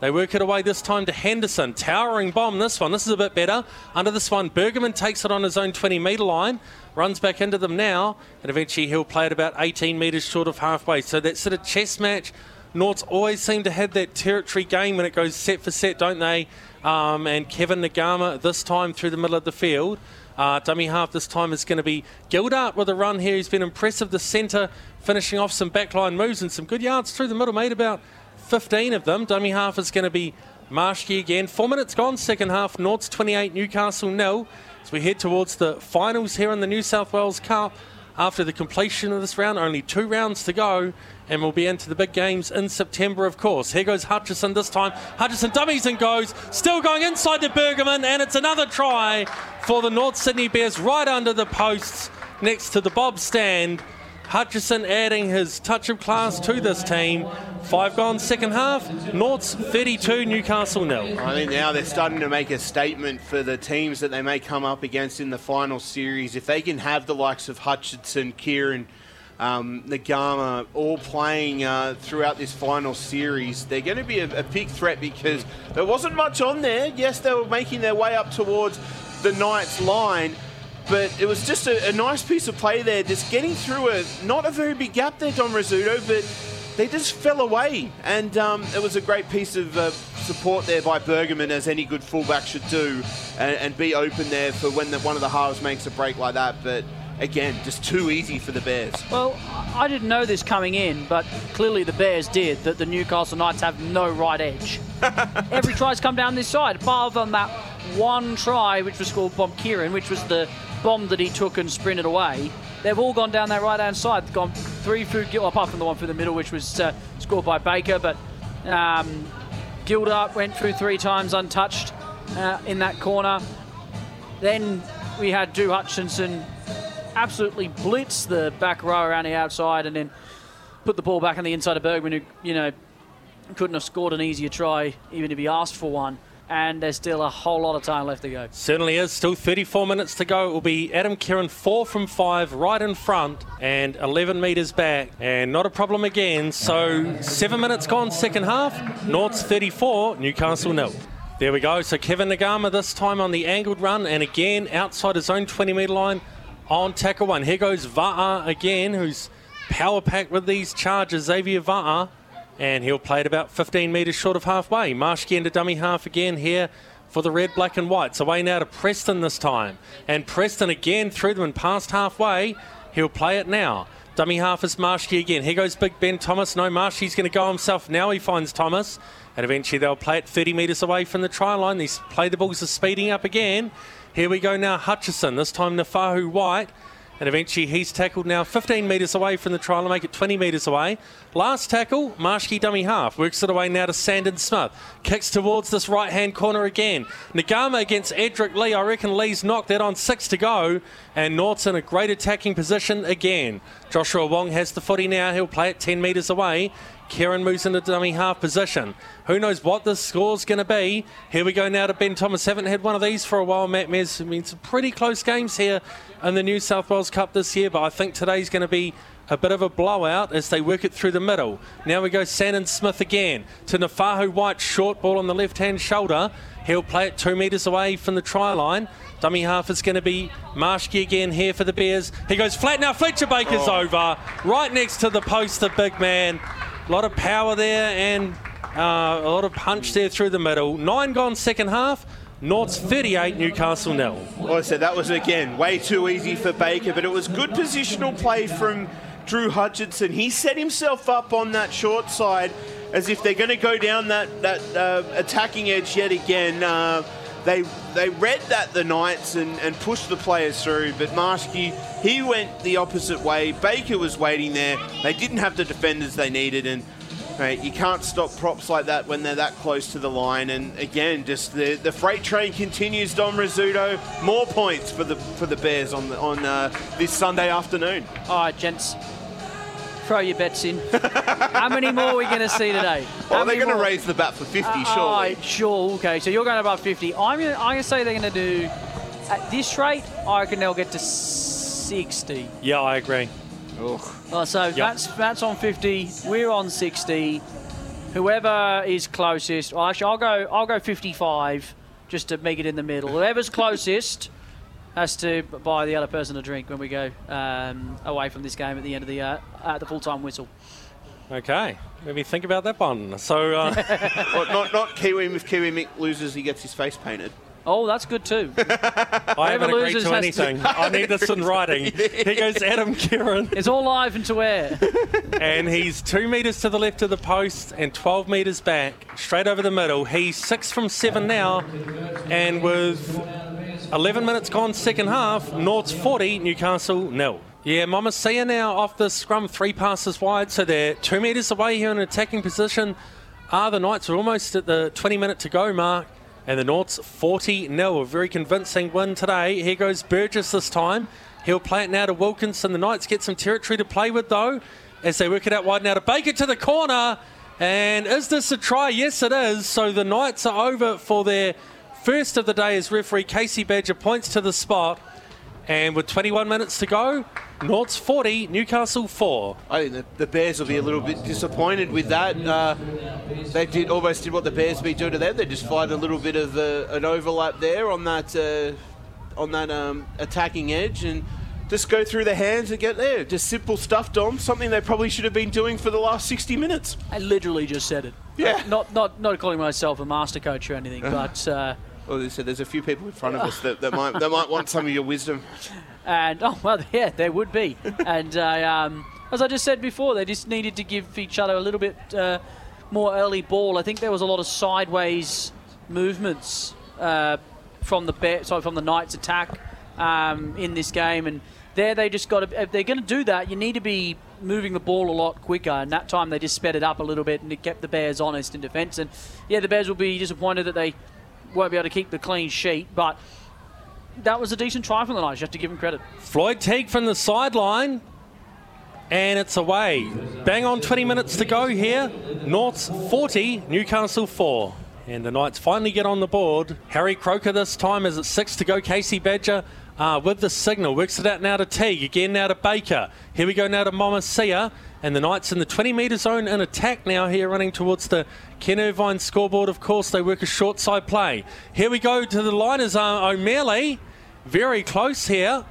They work it away this time to Henderson. Towering bomb this one. This is a bit better. Under this one, Bergerman takes it on his own 20 metre line. Runs back into them now. And eventually he'll play it about 18 metres short of halfway. So that sort of chess match. Norts always seem to have that territory game when it goes set for set, don't they? Um, and Kevin Naiqama this time through the middle of the field. Uh, dummy half this time is going to be Gildart with a run here. He's been impressive. The centre finishing off some backline moves and some good yards through the middle, made about 15 of them. Dummy half is going to be Marshke again. Four minutes gone, second half. Norts 28, Newcastle nil. As we head towards the finals here in the New South Wales Cup. After the completion of this round, only two rounds to go, and we'll be into the big games in September, of course. Here goes Hutchison this time. Hutchison dummies and goes, still going inside to Bergerman, and it's another try for the North Sydney Bears right under the posts next to the Bob stand. Hutchison adding his touch of class to this team. Five gone second half. North's 32, Newcastle nil. I think now they're starting to make a statement for the teams that they may come up against in the final series. If they can have the likes of Hutchison, Keighran, um, Naiqama all playing uh, throughout this final series, they're going to be a, a big threat because there wasn't much on there. Yes, they were making their way up towards the Knights line. But it was just a, a nice piece of play there, just getting through a not a very big gap there, Dom Rizzuto, but they just fell away. And um, it was a great piece of uh, support there by Bergerman, as any good fullback should do, and, and be open there for when the, one of the halves makes a break like that. But again, just too easy for the Bears. Well, I didn't know this coming in, but clearly the Bears did, that the Newcastle Knights have no right edge. Every try's come down this side, apart from that one try, which was scored by Keighran, which was the bomb that he took and sprinted away. They've all gone down that right hand side. Gone three through, apart from the one through the middle, which was uh, scored by Baker, but um, Gildart went through three times untouched uh, in that corner. Then we had Drew Hutchison absolutely blitz the back row around the outside and then put the ball back on the inside of Bergman, who, you know, couldn't have scored an easier try even if he asked for one. And there's still a whole lot of time left to go. Certainly is. Still 34 minutes to go. It will be Adam Keighran, four from five, right in front, and 11 metres back. And not a problem again. So seven minutes gone, second half. North's 34, Newcastle nil. There we go. So Kevin Naiqama this time on the angled run, and again outside his own 20 metre line on tackle one. Here goes Va'a again, who's power packed with these charges. Xavier Va'a. And he'll play it about 15 metres short of halfway. Marshke into dummy half again here for the red, black, and whites. Away now to Preston this time. And Preston again through them and past halfway. He'll play it now. Dummy half is Marshke again. Here goes Big Ben Thomas. No, Marshke's going to go himself. Now he finds Thomas. And eventually they'll play it 30 metres away from the try line. These play the balls are speeding up again. Here we go now, Hutchison. This time Naufahu Whyte. And eventually he's tackled now 15 metres away from the try line, make it 20 metres away. Last tackle, Marshke dummy half. Works it away now to Sandon Smith. Kicks towards this right hand corner again. Naiqama against Edrick Lee. I reckon Lee's knocked that on six to go. And Nort's in a great attacking position again. Joshua Wong has the footy now. He'll play it 10 metres away. Keighran moves into dummy half position. Who knows what the score's going to be? Here we go now to Ben Thomas. Haven't had one of these for a while, Matt Mears. I mean, some pretty close games here in the New South Wales Cup this year, but I think today's going to be a bit of a blowout as they work it through the middle. Now we go Sandon Smith again to Naufahu Whyte, short ball on the left hand shoulder. He'll play it two metres away from the try line. Dummy half is going to be Marshke again here for the Bears. He goes flat now. Fletcher Baker's oh. over, right next to the post, the big man. A lot of power there and uh, a lot of punch there through the middle. Nine gone second half. North's 38, Newcastle nil. Well, I said that was again way too easy for Baker, but it was good positional play from Drew Hutchison. He set himself up on that short side as if they're going to go down that that uh, attacking edge yet again. Uh, they they read that the Knights and, and pushed the players through, but Marshke he went the opposite way. Baker was waiting there. They didn't have the defenders they needed, and Right, you can't stop props like that when they're that close to the line. And again, just the, the freight train continues. Dom Rizzuto, more points for the for the Bears on the, on uh, this Sunday afternoon. All right, gents, throw your bets in. How many more are we going to see today? Well, they're going to raise the bat for 50, uh, surely. Sure, okay. So you're going above 50. I'm going to say they're going to do, at this rate, I reckon they'll get to 60. Yeah, I agree. Oh, so yep. that's that's on 50. We're on 60. Whoever is closest, well, actually, I'll go. I'll go 55, just to make it in the middle. Whoever's closest has to buy the other person a drink when we go um, away from this game at the end of the uh, at the full time whistle. Okay, maybe think about that one. So, uh... well, not not Kiwi. If Kiwi Mick loses, he gets his face painted. Oh, that's good too. I haven't agreed to anything. To I need this in writing. Here goes Adam Keighran. It's all live and to air. and he's two metres to the left of the post and 12 metres back, straight over the middle. He's six from seven now, and with 11 minutes gone, second half, North's 40, Newcastle nil. Yeah, Momasia now off the scrum, three passes wide, so they're two metres away here in an attacking position. Are the Knights are almost at the 20 minute to go mark. And the Norts 40 0. A very convincing win today. Here goes Burgess this time. He'll play it now to Wilkinson. The Knights get some territory to play with though as they work it out wide now to Baker to the corner. And is this a try? Yes, it is. So the Knights are over for their first of the day as referee Casey Badger points to the spot. And with 21 minutes to go, North's 40, Newcastle 4. I think the, the, Bears will be a little bit disappointed with that. Uh, they did almost did what the Bears be doing to them. They just find a little bit of uh, an overlap there on that uh, on that um, attacking edge and just go through the hands and get there. Just simple stuff, Dom. Something they probably should have been doing for the last 60 minutes. I literally just said it. Yeah. Not not not calling myself a master coach or anything, but. Well, they said there's a few people in front of us that, that might that might want some of your wisdom. And oh well, yeah, there would be. and um, as I just said before, they just needed to give each other a little bit uh, more early ball. I think there was a lot of sideways movements uh, from the Bear, sorry, from the Knights' attack um, in this game, and there they just got to. If they're going to do that, you need to be moving the ball a lot quicker. And that time they just sped it up a little bit and it kept the Bears honest in defence. And yeah, the Bears will be disappointed that they won't be able to keep the clean sheet, but that was a decent try from the Knights. You have to give him credit. Floyd Teague from the sideline. And it's away. Bang on 20 minutes to go here. North's 40, Newcastle 4. And the Knights finally get on the board. Harry Croker this time is at six to go. Casey Badger uh, with the signal. Works it out now to Teague. Again now to Baker. Here we go now to Momasia. And the Knights in the 20 metre zone in attack now here running towards the Ken Irvine scoreboard. Of course, they work a short side play. Here we go to the liners. Uh, O'Malley very close here.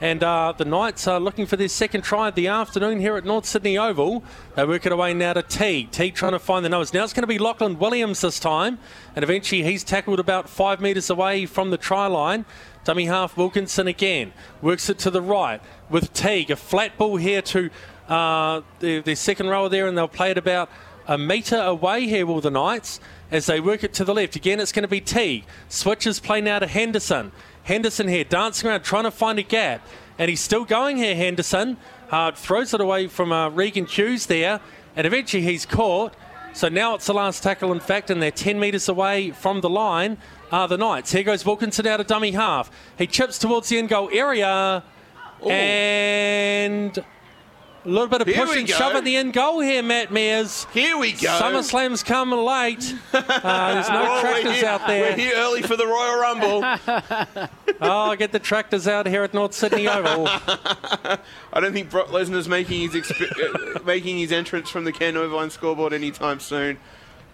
And uh, the Knights are looking for their second try of the afternoon here at North Sydney Oval. They work it away now to Teague. Teague trying to find the numbers. Now it's going to be Lachlan Williams this time. And eventually he's tackled about five metres away from the try line. Dummy half Wilkinson again. Works it to the right with Teague. A flat ball here to uh, their, their second rower there, and they'll play it about a metre away here, will the Knights, as they work it to the left. Again, it's going to be Teague. Switches play now to Henderson. Henderson here dancing around, trying to find a gap. And he's still going here, Henderson. Uh, throws it away from uh, Regan Hughes there. And eventually he's caught. So now it's the last tackle, in fact, and they're 10 metres away from the line are the Knights. Here goes Wilkinson out of dummy half. He chips towards the end goal area. Ooh. And a little bit of Here push and go. shove at the end goal here, Matt Mears. Here we go. SummerSlam's coming late. Uh, there's no Oh, tractors out We're here early for the Royal Rumble. Oh, get the tractors out here at North Sydney Oval. I don't think Brock Lesnar's making his exp- uh, making his entrance from the Ken Irvine scoreboard anytime soon.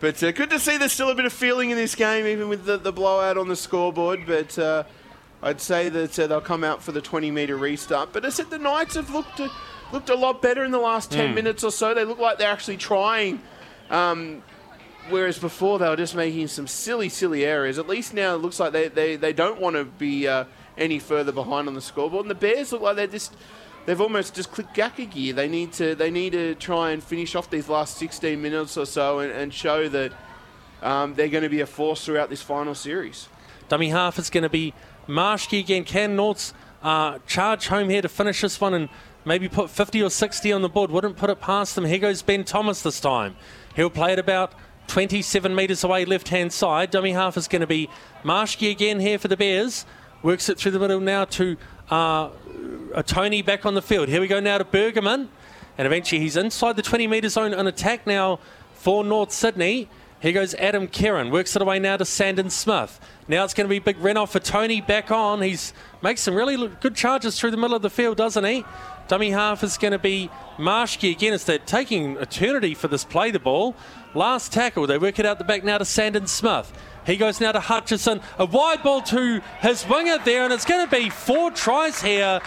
But uh, good to see there's still a bit of feeling in this game, even with the, the blowout on the scoreboard. But uh, I'd say that uh, they'll come out for the 20 metre restart. But I said the Knights have looked a, looked a lot better in the last 10 minutes or so. They look like they're actually trying. Um, whereas before they were just making some silly, silly errors. At least now it looks like they, they, they don't want to be uh, any further behind on the scoreboard. And the Bears look like they're just they've almost just clicked Gaka gear. They need to they need to try and finish off these last 16 minutes or so and, and show that um, they're going to be a force throughout this final series. Dummy half is going to be Marshke again. Can Norts uh, charge home here to finish this one and maybe put 50 or 60 on the board? Wouldn't put it past them. Here goes Ben Thomas this time. He'll play it about 27 metres away, left hand side. Dummy half is going to be Marshke again here for the Bears. Works it through the middle now to uh, Atoni back on the field. Here we go now to Bergerman. And eventually he's inside the 20 metre zone on attack now for North Sydney. Here goes Adam Keighran. Works it away now to Sandon Smith. Now it's going to be big run off for Tony back on. He's makes some really good charges through the middle of the field, doesn't he? Dummy half is going to be Marshke again. It's they're taking eternity for this play the ball. Last tackle. They work it out the back now to Sandon Smith. He goes now to Hutchison. A wide ball to his winger there, and it's going to be four tries here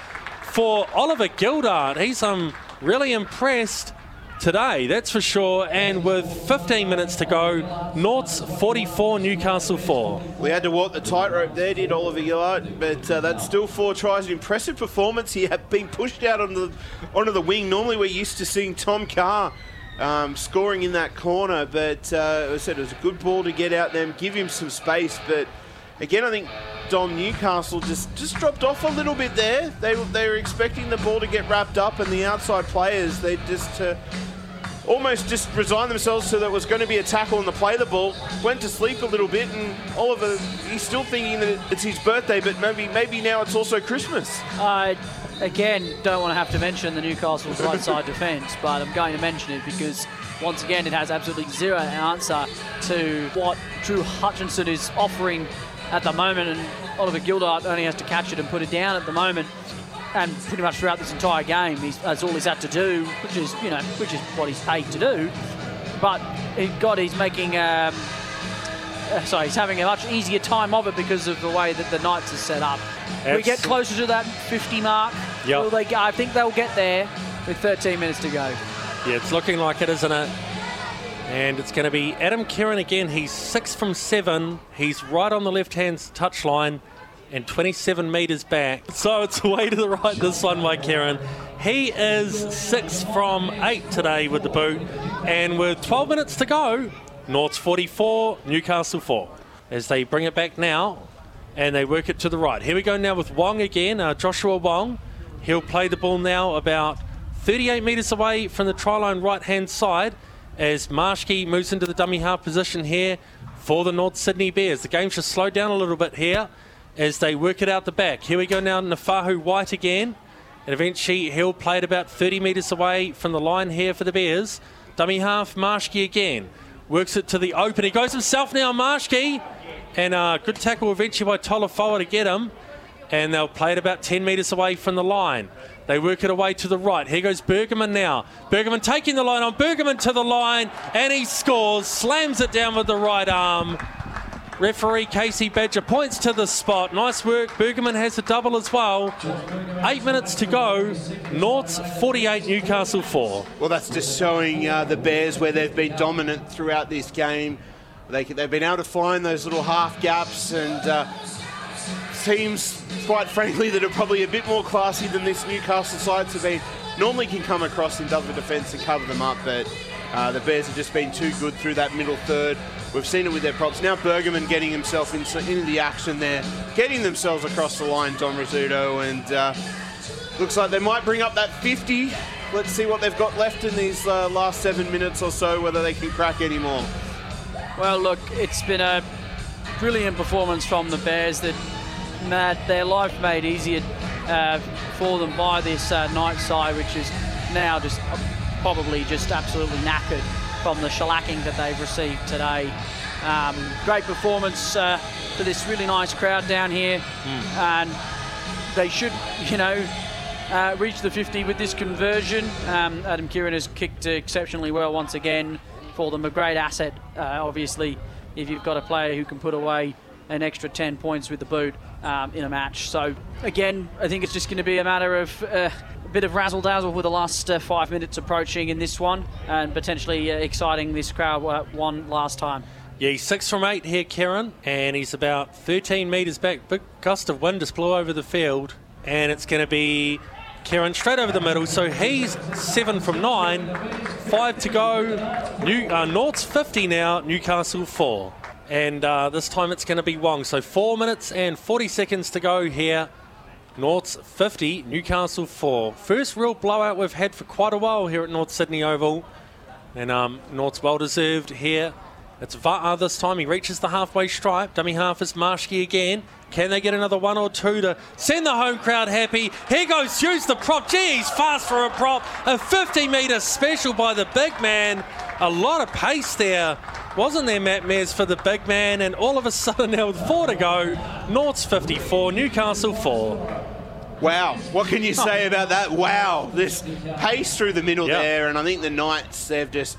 for Oliver Gildart. He's um, really impressed today, that's for sure. And with 15 minutes to go, North's 44, Newcastle 4. We had to walk the tightrope there, did Oliver Gildart, but uh, that's still four tries. An impressive performance. He had been pushed out onto the, onto the wing. Normally, we're used to seeing Tom Carr um, scoring in that corner, but uh, I said it was a good ball to get out there, and give him some space. But again, I think Dom Newcastle just, just dropped off a little bit there. They, they were expecting the ball to get wrapped up, and the outside players, they just. Uh, almost just resigned themselves to that was going to be a tackle and the play the ball. Went to sleep a little bit, and Oliver he's still thinking that it's his birthday, but maybe maybe now it's also Christmas. I, again, don't want to have to mention the Newcastle's right side defence, but I'm going to mention it because, once again, it has absolutely zero answer to what Drew Hutchison is offering at the moment, and Oliver Gildart only has to catch it and put it down at the moment. And pretty much throughout this entire game, that's all he's had to do, which is, you know, which is what he's paid to do. But he God, he's making um, uh, sorry, he's having a much easier time of it because of the way that the Knights are set up. We get closer to that 50 mark. Yep. Will they, I think they'll get there with 13 minutes to go. Yeah, it's looking like it, isn't it? And it's going to be Adam Keighran again. He's six from seven. He's right on the left hand touchline and 27 metres back. So it's way to the right, this one by Keighran. He is six from eight today with the boot. And with 12 minutes to go, North's 44, Newcastle 4. As they bring it back now and they work it to the right. Here we go now with Wong again, uh, Joshua Wong. He'll play the ball now about 38 metres away from the try line right hand side as Marshke moves into the dummy half position here for the North Sydney Bears. The game should slow down a little bit here as they work it out the back. Here we go now, Nafahu White again. And eventually he'll play it about 30 metres away from the line here for the Bears. Dummy half, Marshke again. Works it to the open. He goes himself now, Marshke. And uh, good tackle eventually by Tolafoa to get him. And they'll play it about 10 metres away from the line. They work it away to the right. Here goes Bergerman now. Bergerman taking the line on. Bergerman to the line. And he scores. Slams it down with the right arm. Referee Casey Badger points to the spot. Nice work. Bergerman has a double as well. Eight minutes to go. North's 48, Newcastle 4. Well, that's just showing uh, the Bears where they've been dominant throughout this game. They, they've been able to find those little half gaps and uh, teams, quite frankly, that are probably a bit more classy than this Newcastle side have been normally can come across in double defence and cover them up, but uh, the Bears have just been too good through that middle third. We've seen it with their props. Now Bergerman getting himself into, into the action there, getting themselves across the line, Dom Rizzuto, and uh, looks like they might bring up that 50. Let's see what they've got left in these uh, last seven minutes or so, whether they can crack any more. Well, look, it's been a brilliant performance from the Bears that Matt, their life made easier uh, for them by this uh, night side, which is now just probably just absolutely knackered from the shellacking that they've received today. Um, great performance uh, for this really nice crowd down here, Hmm. and they should, you know, uh, reach the 50 with this conversion. Um, Adam Keighran has kicked exceptionally well once again for them. A great asset, uh, obviously, if you've got a player who can put away an extra 10 points with the boot um, in a match. So, again, I think it's just going to be a matter of uh, bit of razzle dazzle with the last uh, five minutes approaching in this one and potentially uh, exciting this crowd uh, one last time. Yeah, he's six from eight here, Keighran, and he's about 13 metres back. Big gust of wind just blew over the field, and it's going to be Keighran straight over the middle. So he's seven from nine, five to go. New uh, North's 50 now, Newcastle four, and uh, this time it's going to be Wong. So four minutes and 40 seconds to go here. North's 50, Newcastle 4. First real blowout we've had for quite a while here at North Sydney Oval. And um, North's well deserved here. It's Va'a this time. He reaches the halfway stripe. Dummy half is Marshke again. Can they get another one or two to send the home crowd happy? Here goes Hughes, the prop. Gee, he's fast for a prop. A 50 metre special by the big man. A lot of pace there. Wasn't there, Matt Mears, for the big man? And all of a sudden, now with four to go, North's 54, Newcastle 4. Wow, what can you say about that? Wow, this pace through the middle Yeah. there, and I think the Knights they've just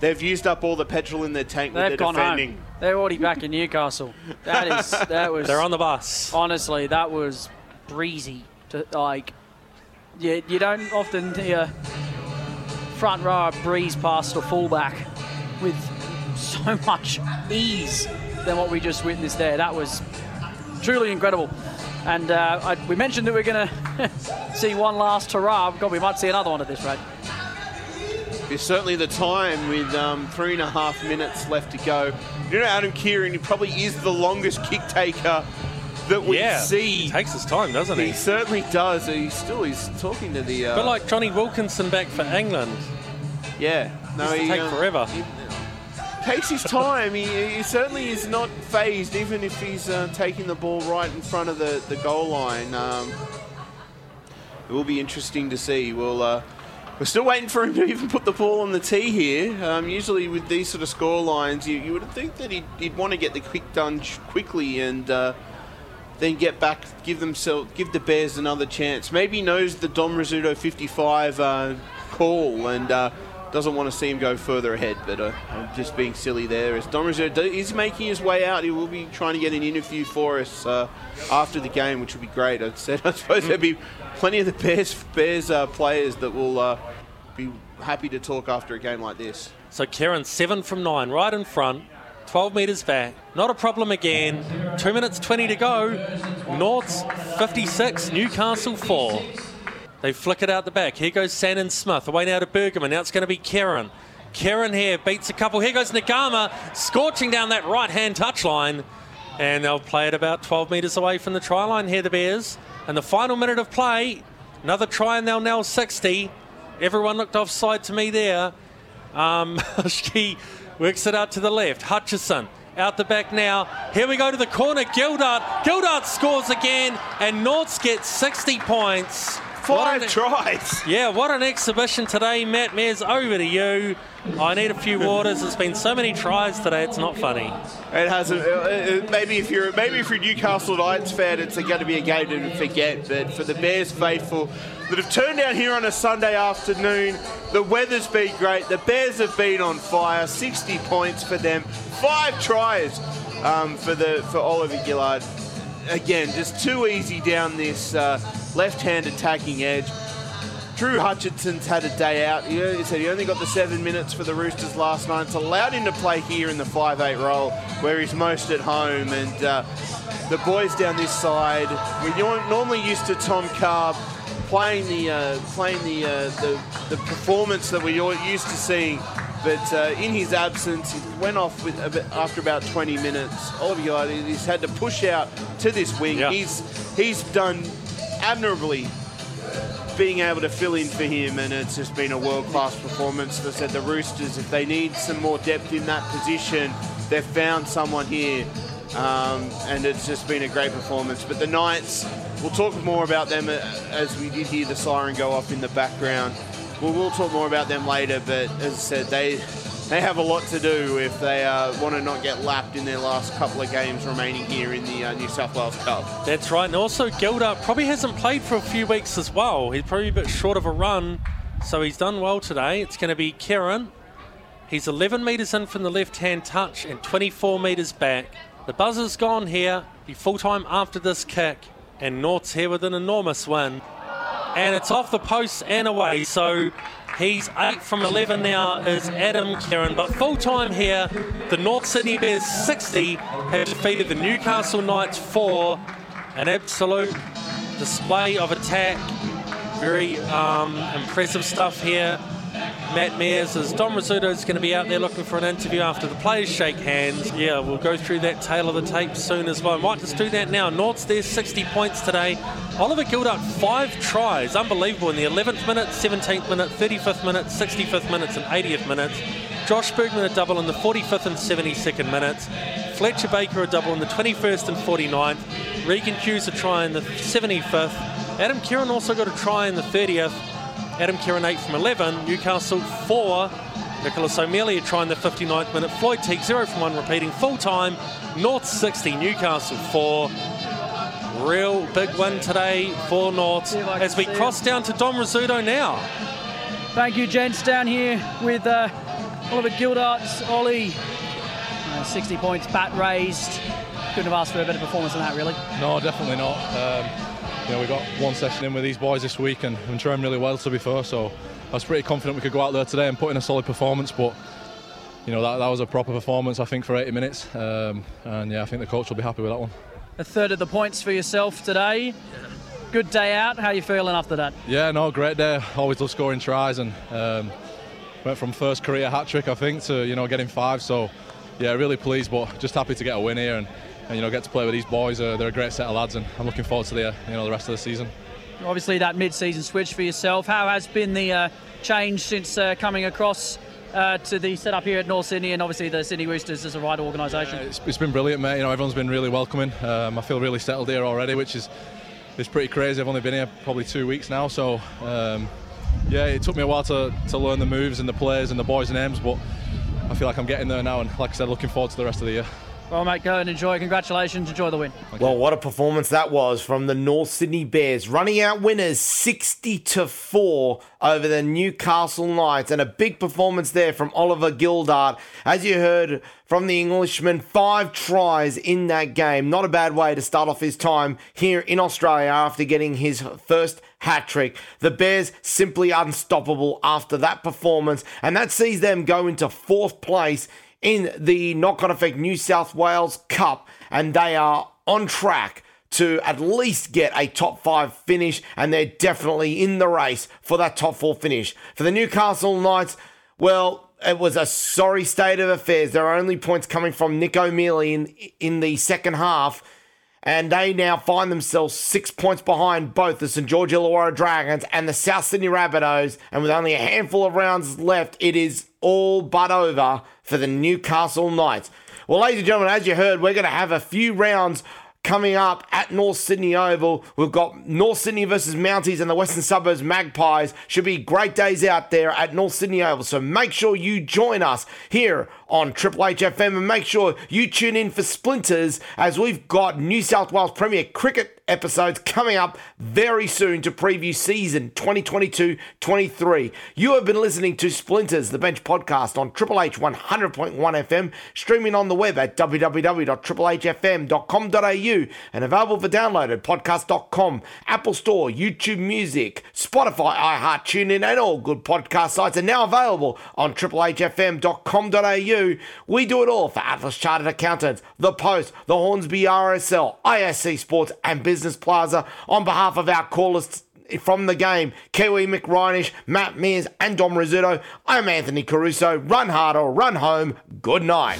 they've used up all the petrol in their tank They've their gone defending. home. They're already back in Newcastle. That is that was They're on the bus. honestly that was breezy. To like, you you don't often hear front row breeze past a fullback with so much ease than what we just witnessed there. That was truly incredible. And uh, I, we mentioned that we're going to see one last hurrah. God, we might see another one at this rate. It's certainly the time with um, three and a half minutes left to go. You know, Adam Keighran, he probably is the longest kick taker that we yeah, see. He takes his time, doesn't he? He certainly does. He still he's talking to the. Uh, But like Jonny Wilkinson back for England, yeah, no, to he take uh, forever. he takes his time. he, he certainly is not phased, even if he's uh, taking the ball right in front of the, the goal line. Um, it will be interesting to see. We'll, uh, we're still waiting for him to even put the ball on the tee here. Um, usually with these sort of score lines, you, you would think that he'd, he'd want to get the quick done quickly and uh, then get back, give themselves, give the Bears another chance. Maybe knows the Dom Rizzuto 55 uh, call and uh, doesn't want to see him go further ahead. But uh, I'm just being silly there. As Dom Rizzuto is making his way out, he will be trying to get an interview for us uh, after the game, which would be great. I said I suppose there'd be plenty of the Bears Bears uh, players that will uh, be happy to talk after a game like this. So Keighran, seven from nine, right in front, 12 metres back. Not a problem again. Two minutes 20 to go. North's 56, Newcastle 4. They flick it out the back. Here goes Sandon Smith. Away now to Bergman. Now it's going to be Keighran. Keighran here beats a couple. Here goes Naiqama, scorching down that right hand touchline. And they'll play it about 12 metres away from the try line here, the Bears. And the final minute of play, another try, and they'll now 60. Everyone looked offside to me there. Um, he works it out to the left. Hutchison out the back now. Here we go to the corner. Gildart. Gildart scores again, and Norths gets 60 points. What Five an- tries. yeah, what an exhibition today, Matt Mears. Over to you. I need a few waters. There's been so many tries today. It's not funny. It hasn't. Uh, uh, maybe if you're maybe if you're a Newcastle Knights fan, it's going to be a game to forget. But for the Bears faithful that have turned out here on a Sunday afternoon, the weather's been great. The Bears have been on fire. 60 points for them. Five tries um, for the for Oliver Gildart. Again, just too easy down this uh, left-hand attacking edge. Drew Hutchison's had a day out. He said he only got the seven minutes for the Roosters last night. It's allowed him to play here in the 5-8 role where he's most at home. And uh, the boys down this side, we're normally used to Tom Carr playing the uh, playing the, uh, the the performance that we're used to seeing. But uh, in his absence, he went off with bit, after about 20 minutes. Oliver Gildart, he's had to push out to this wing. Yeah. He's he's done admirably being able to fill in for him, and it's just been a world class performance. As I said, the Roosters, if they need some more depth in that position, they've found someone here, um, and it's just been a great performance. But the Knights, we'll talk more about them uh, as we did hear the siren go off in the background. Well, we'll talk more about them later, but as I said, they they have a lot to do if they uh, want to not get lapped in their last couple of games remaining here in the uh, New South Wales Cup. That's right. And also, Gildart probably hasn't played for a few weeks as well. He's probably a bit short of a run, so he's done well today. It's going to be Keighran. He's 11 metres in from the left hand touch and 24 metres back. The buzzer's gone here. Be full time after this kick. And North's here with an enormous win. And it's off the post and away. So he's 8 from 11 now, is Adam Keighran. But full time here, the North Sydney Bears 60 have defeated the Newcastle Knights 4. An absolute display of attack. Very um, impressive stuff here. Matt Mears as Dom Rizzuto is going to be out there looking for an interview after the players shake hands. Yeah, we'll go through that tail of the tape soon as well. Might just do that now. North's there 60 points today. Oliver Gildart, five tries. Unbelievable in the 11th minute, 17th minute, 35th minute, 65th minutes, and 80th minutes. Josh Bergman a double in the 45th and 72nd minutes. Fletcher Baker a double in the 21st and 49th. Regan Hughes a try in the 75th. Adam Keighran also got a try in the 30th. Adam Keighran 8 from 11. Newcastle 4. Nicholas O'Mealy trying the 59th minute. Floyd Teague 0 from 1 repeating full time. North 60, Newcastle 4. Real big win today for North if I can as we see cross down to Dom Rizzuto now. Thank you, gents. Down here with uh, Oliver Gildarts, Ollie. Uh, 60 points, bat raised. Couldn't have asked for a better performance than that, really. No, definitely not. Um, you know, we got one session in with these boys this week and I'm trained really well to be fair, so I was pretty confident we could go out there today and put in a solid performance, but you know, that, that was a proper performance, I think, for 80 minutes. Um, and yeah, I think the coach will be happy with that one. A third of the points for yourself today. Good day out. How you feeling after that? Yeah, no, great day. Always love scoring tries and um, went from first career hat trick, I think, to you know getting five. So yeah, really pleased, but just happy to get a win here and, and you know get to play with these boys. Uh, they're a great set of lads, and I'm looking forward to the uh, you know the rest of the season. Obviously, that mid-season switch for yourself. How has been the uh, change since uh, coming across uh, to the setup here at North Sydney, and obviously the Sydney Roosters as a right organisation? It's, it's been brilliant, mate. You know, everyone's been really welcoming. Um, I feel really settled here already, which is it's pretty crazy. I've only been here probably two weeks now, so um, yeah, it took me a while to, to learn the moves and the players and the boys' names, but I feel like I'm getting there now, and like I said, looking forward to the rest of the year. Well, mate, go and enjoy. Congratulations. Enjoy the win. Well, what a performance that was from the North Sydney Bears, running out winners 60 to 4 over the Newcastle Knights, and a big performance there from Oliver Gildart. As you heard from the Englishman, five tries in that game. Not a bad way to start off his time here in Australia after getting his first hat trick. The Bears simply unstoppable after that performance, and that sees them go into fourth place in the knock on effect New South Wales Cup, and they are on track to at least get a top five finish, and they're definitely in the race for that top four finish. For the Newcastle Knights, well, it was a sorry state of affairs. There are only points coming from Nick O'Mealy in, in the second half, and they now find themselves six points behind both the St. George Illawarra Dragons and the South Sydney Rabbitohs. And with only a handful of rounds left, it is all but over for the Newcastle Knights. Well, ladies and gentlemen, as you heard, we're going to have a few rounds coming up at North Sydney Oval. We've got North Sydney versus Mounties and the Western Suburbs Magpies. Should be great days out there at North Sydney Oval. So make sure you join us here on Triple H FM and make sure you tune in for Splinters as we've got New South Wales Premier Cricket episodes coming up very soon to preview season 2022-23. You have been listening to Splinters, the Bench podcast on Triple H 100.1 FM, streaming on the web at www.triplehfm.com.au and available for download at podcast.com, Apple Store, YouTube Music, Spotify, iHeart, TuneIn, and all good podcast sites are now available on triplehfm.com.au. We do it all for Atlas Chartered Accountants, The Post, the Hornsby RSL, ISC Sports, and Business Plaza. On behalf of our callers from the game, Kiwi Mick Reinish, Matt Mears, and Dom Rizzuto, I'm Anthony Caruso. Run hard or run home. Good night.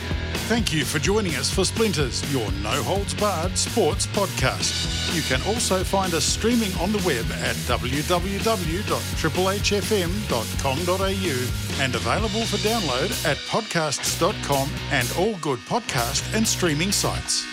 Thank you for joining us for Splinters, your no holds barred sports podcast. You can also find us streaming on the web at www.triplehfm.com.au and available for download at podcasts.com and all good podcast and streaming sites.